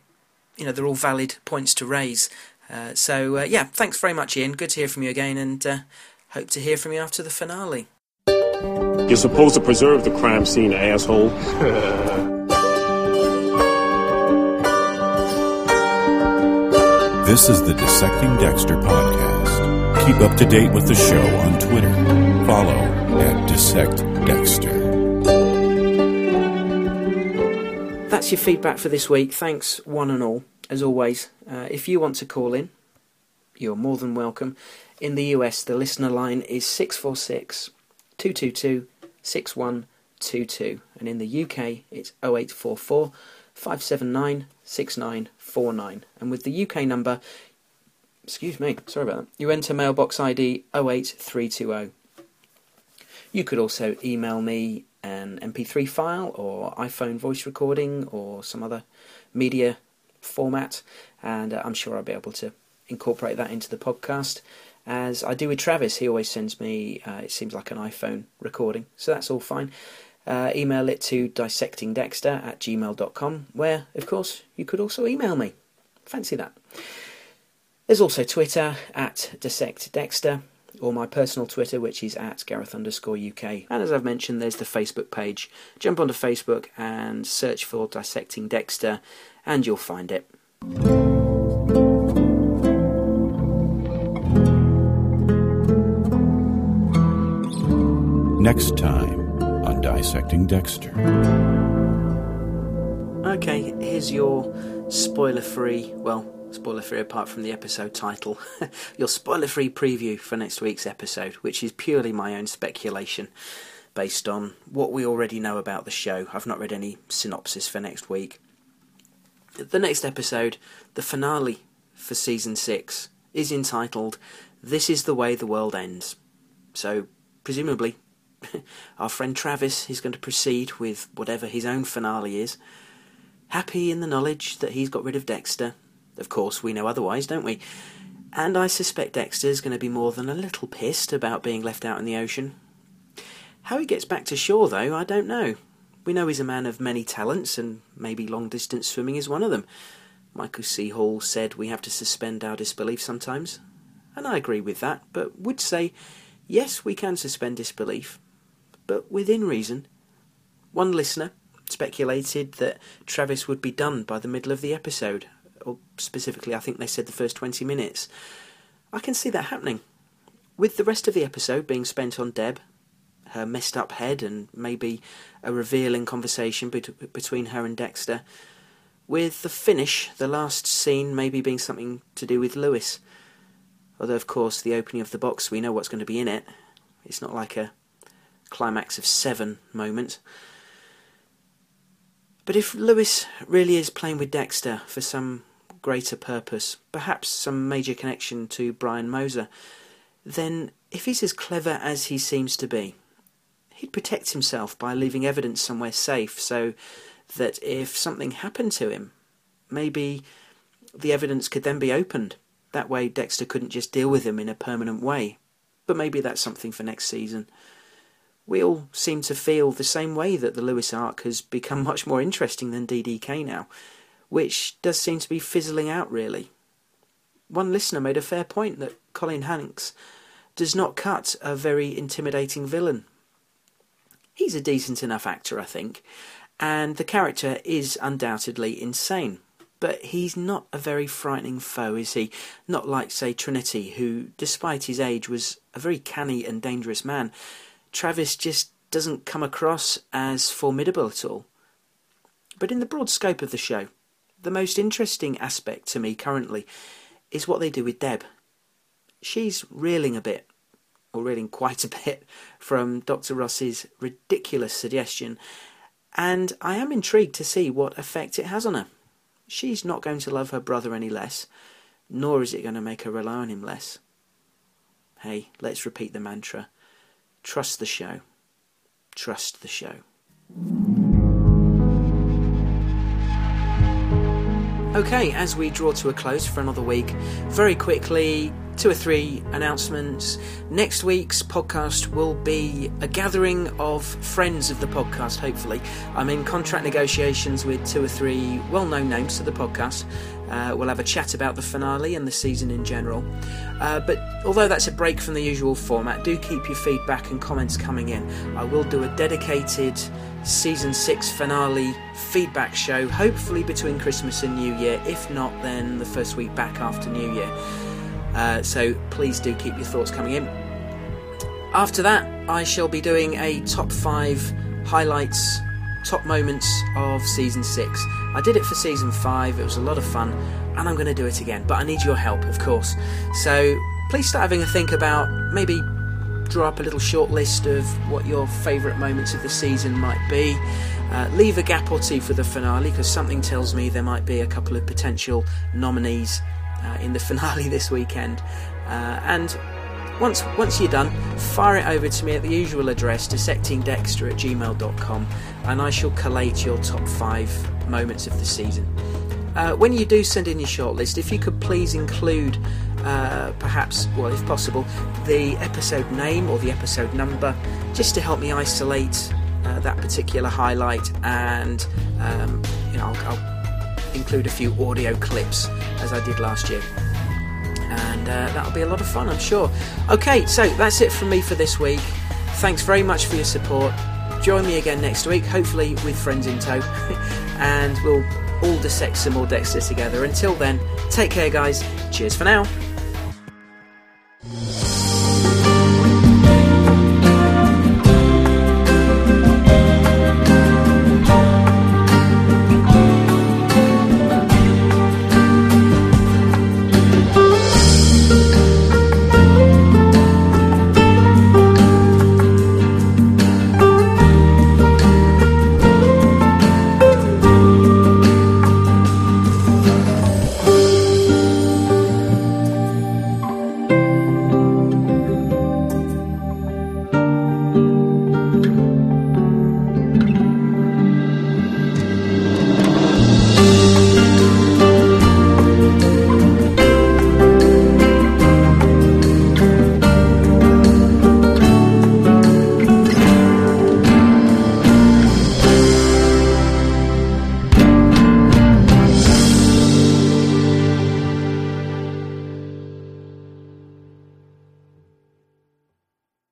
you know they're all valid points to raise. Uh, so uh, yeah, thanks very much, Ian. Good to hear from you again, and uh, hope to hear from you after the finale. You're supposed to preserve the crime scene, asshole. this is the Dissecting Dexter podcast. Keep up to date with the show on Twitter. Follow at Dissect Dexter. That's your feedback for this week. Thanks, one and all, as always. Uh, if you want to call in, you're more than welcome. In the US, the listener line is 646 222 6122. And in the UK, it's 0844 579 6949. And with the UK number, excuse me, sorry about that, you enter mailbox ID 08320. You could also email me an MP3 file or iPhone voice recording or some other media format, and uh, I'm sure I'll be able to incorporate that into the podcast. As I do with Travis, he always sends me, uh, it seems like an iPhone recording, so that's all fine. Uh, email it to dissectingdexter at gmail.com, where, of course, you could also email me. Fancy that. There's also Twitter at dissectdexter, or my personal Twitter, which is at Gareth underscore UK. And as I've mentioned, there's the Facebook page. Jump onto Facebook and search for Dissecting Dexter, and you'll find it. Next time on Dissecting Dexter. Okay, here's your spoiler free, well, spoiler free apart from the episode title, your spoiler free preview for next week's episode, which is purely my own speculation based on what we already know about the show. I've not read any synopsis for next week. The next episode, the finale for season 6, is entitled This is the Way the World Ends. So, presumably, our friend Travis is going to proceed with whatever his own finale is. Happy in the knowledge that he's got rid of Dexter of course, we know otherwise, don't we? And I suspect Dexter's going to be more than a little pissed about being left out in the ocean. How he gets back to shore, though, I don't know. We know he's a man of many talents, and maybe long distance swimming is one of them. Michael C. Hall said we have to suspend our disbelief sometimes, and I agree with that, but would say yes, we can suspend disbelief, but within reason. One listener speculated that Travis would be done by the middle of the episode, or specifically, I think they said the first 20 minutes. I can see that happening. With the rest of the episode being spent on Deb, her messed up head, and maybe a revealing conversation bet- between her and Dexter, with the finish, the last scene, maybe being something to do with Lewis. Although, of course, the opening of the box, we know what's going to be in it. It's not like a climax of seven moment. But if Lewis really is playing with Dexter for some greater purpose, perhaps some major connection to Brian Moser, then if he's as clever as he seems to be, he'd protect himself by leaving evidence somewhere safe so that if something happened to him, maybe the evidence could then be opened. That way, Dexter couldn't just deal with him in a permanent way. But maybe that's something for next season. We all seem to feel the same way that the Lewis arc has become much more interesting than DDK now, which does seem to be fizzling out really. One listener made a fair point that Colin Hanks does not cut a very intimidating villain. He's a decent enough actor, I think, and the character is undoubtedly insane. But he's not a very frightening foe, is he? Not like, say, Trinity, who, despite his age, was a very canny and dangerous man. Travis just doesn't come across as formidable at all. But in the broad scope of the show, the most interesting aspect to me currently is what they do with Deb. She's reeling a bit, or reeling quite a bit, from Dr. Ross's ridiculous suggestion, and I am intrigued to see what effect it has on her. She's not going to love her brother any less, nor is it going to make her rely on him less. Hey, let's repeat the mantra trust the show. Trust the show. Okay, as we draw to a close for another week, very quickly, two or three announcements. Next week's podcast will be a gathering of friends of the podcast, hopefully. I'm in contract negotiations with two or three well known names to the podcast. Uh, we'll have a chat about the finale and the season in general. Uh, but although that's a break from the usual format, do keep your feedback and comments coming in. I will do a dedicated season 6 finale feedback show, hopefully between Christmas and New Year. If not, then the first week back after New Year. Uh, so please do keep your thoughts coming in. After that, I shall be doing a top five highlights, top moments of season six. I did it for season five, it was a lot of fun, and I'm going to do it again. But I need your help, of course. So please start having a think about maybe draw up a little short list of what your favourite moments of the season might be. Uh, leave a gap or two for the finale because something tells me there might be a couple of potential nominees uh, in the finale this weekend. Uh, and once once you're done, fire it over to me at the usual address, dissectingdexter at gmail.com, and I shall collate your top five moments of the season. Uh, when you do send in your shortlist, if you could please include, uh, perhaps, well, if possible, the episode name or the episode number, just to help me isolate uh, that particular highlight, and um, you know, I'll, I'll include a few audio clips as I did last year. And uh, that'll be a lot of fun, I'm sure. Okay, so that's it from me for this week. Thanks very much for your support. Join me again next week, hopefully with friends in tow, and we'll all dissect some more Dexter together. Until then, take care, guys. Cheers for now.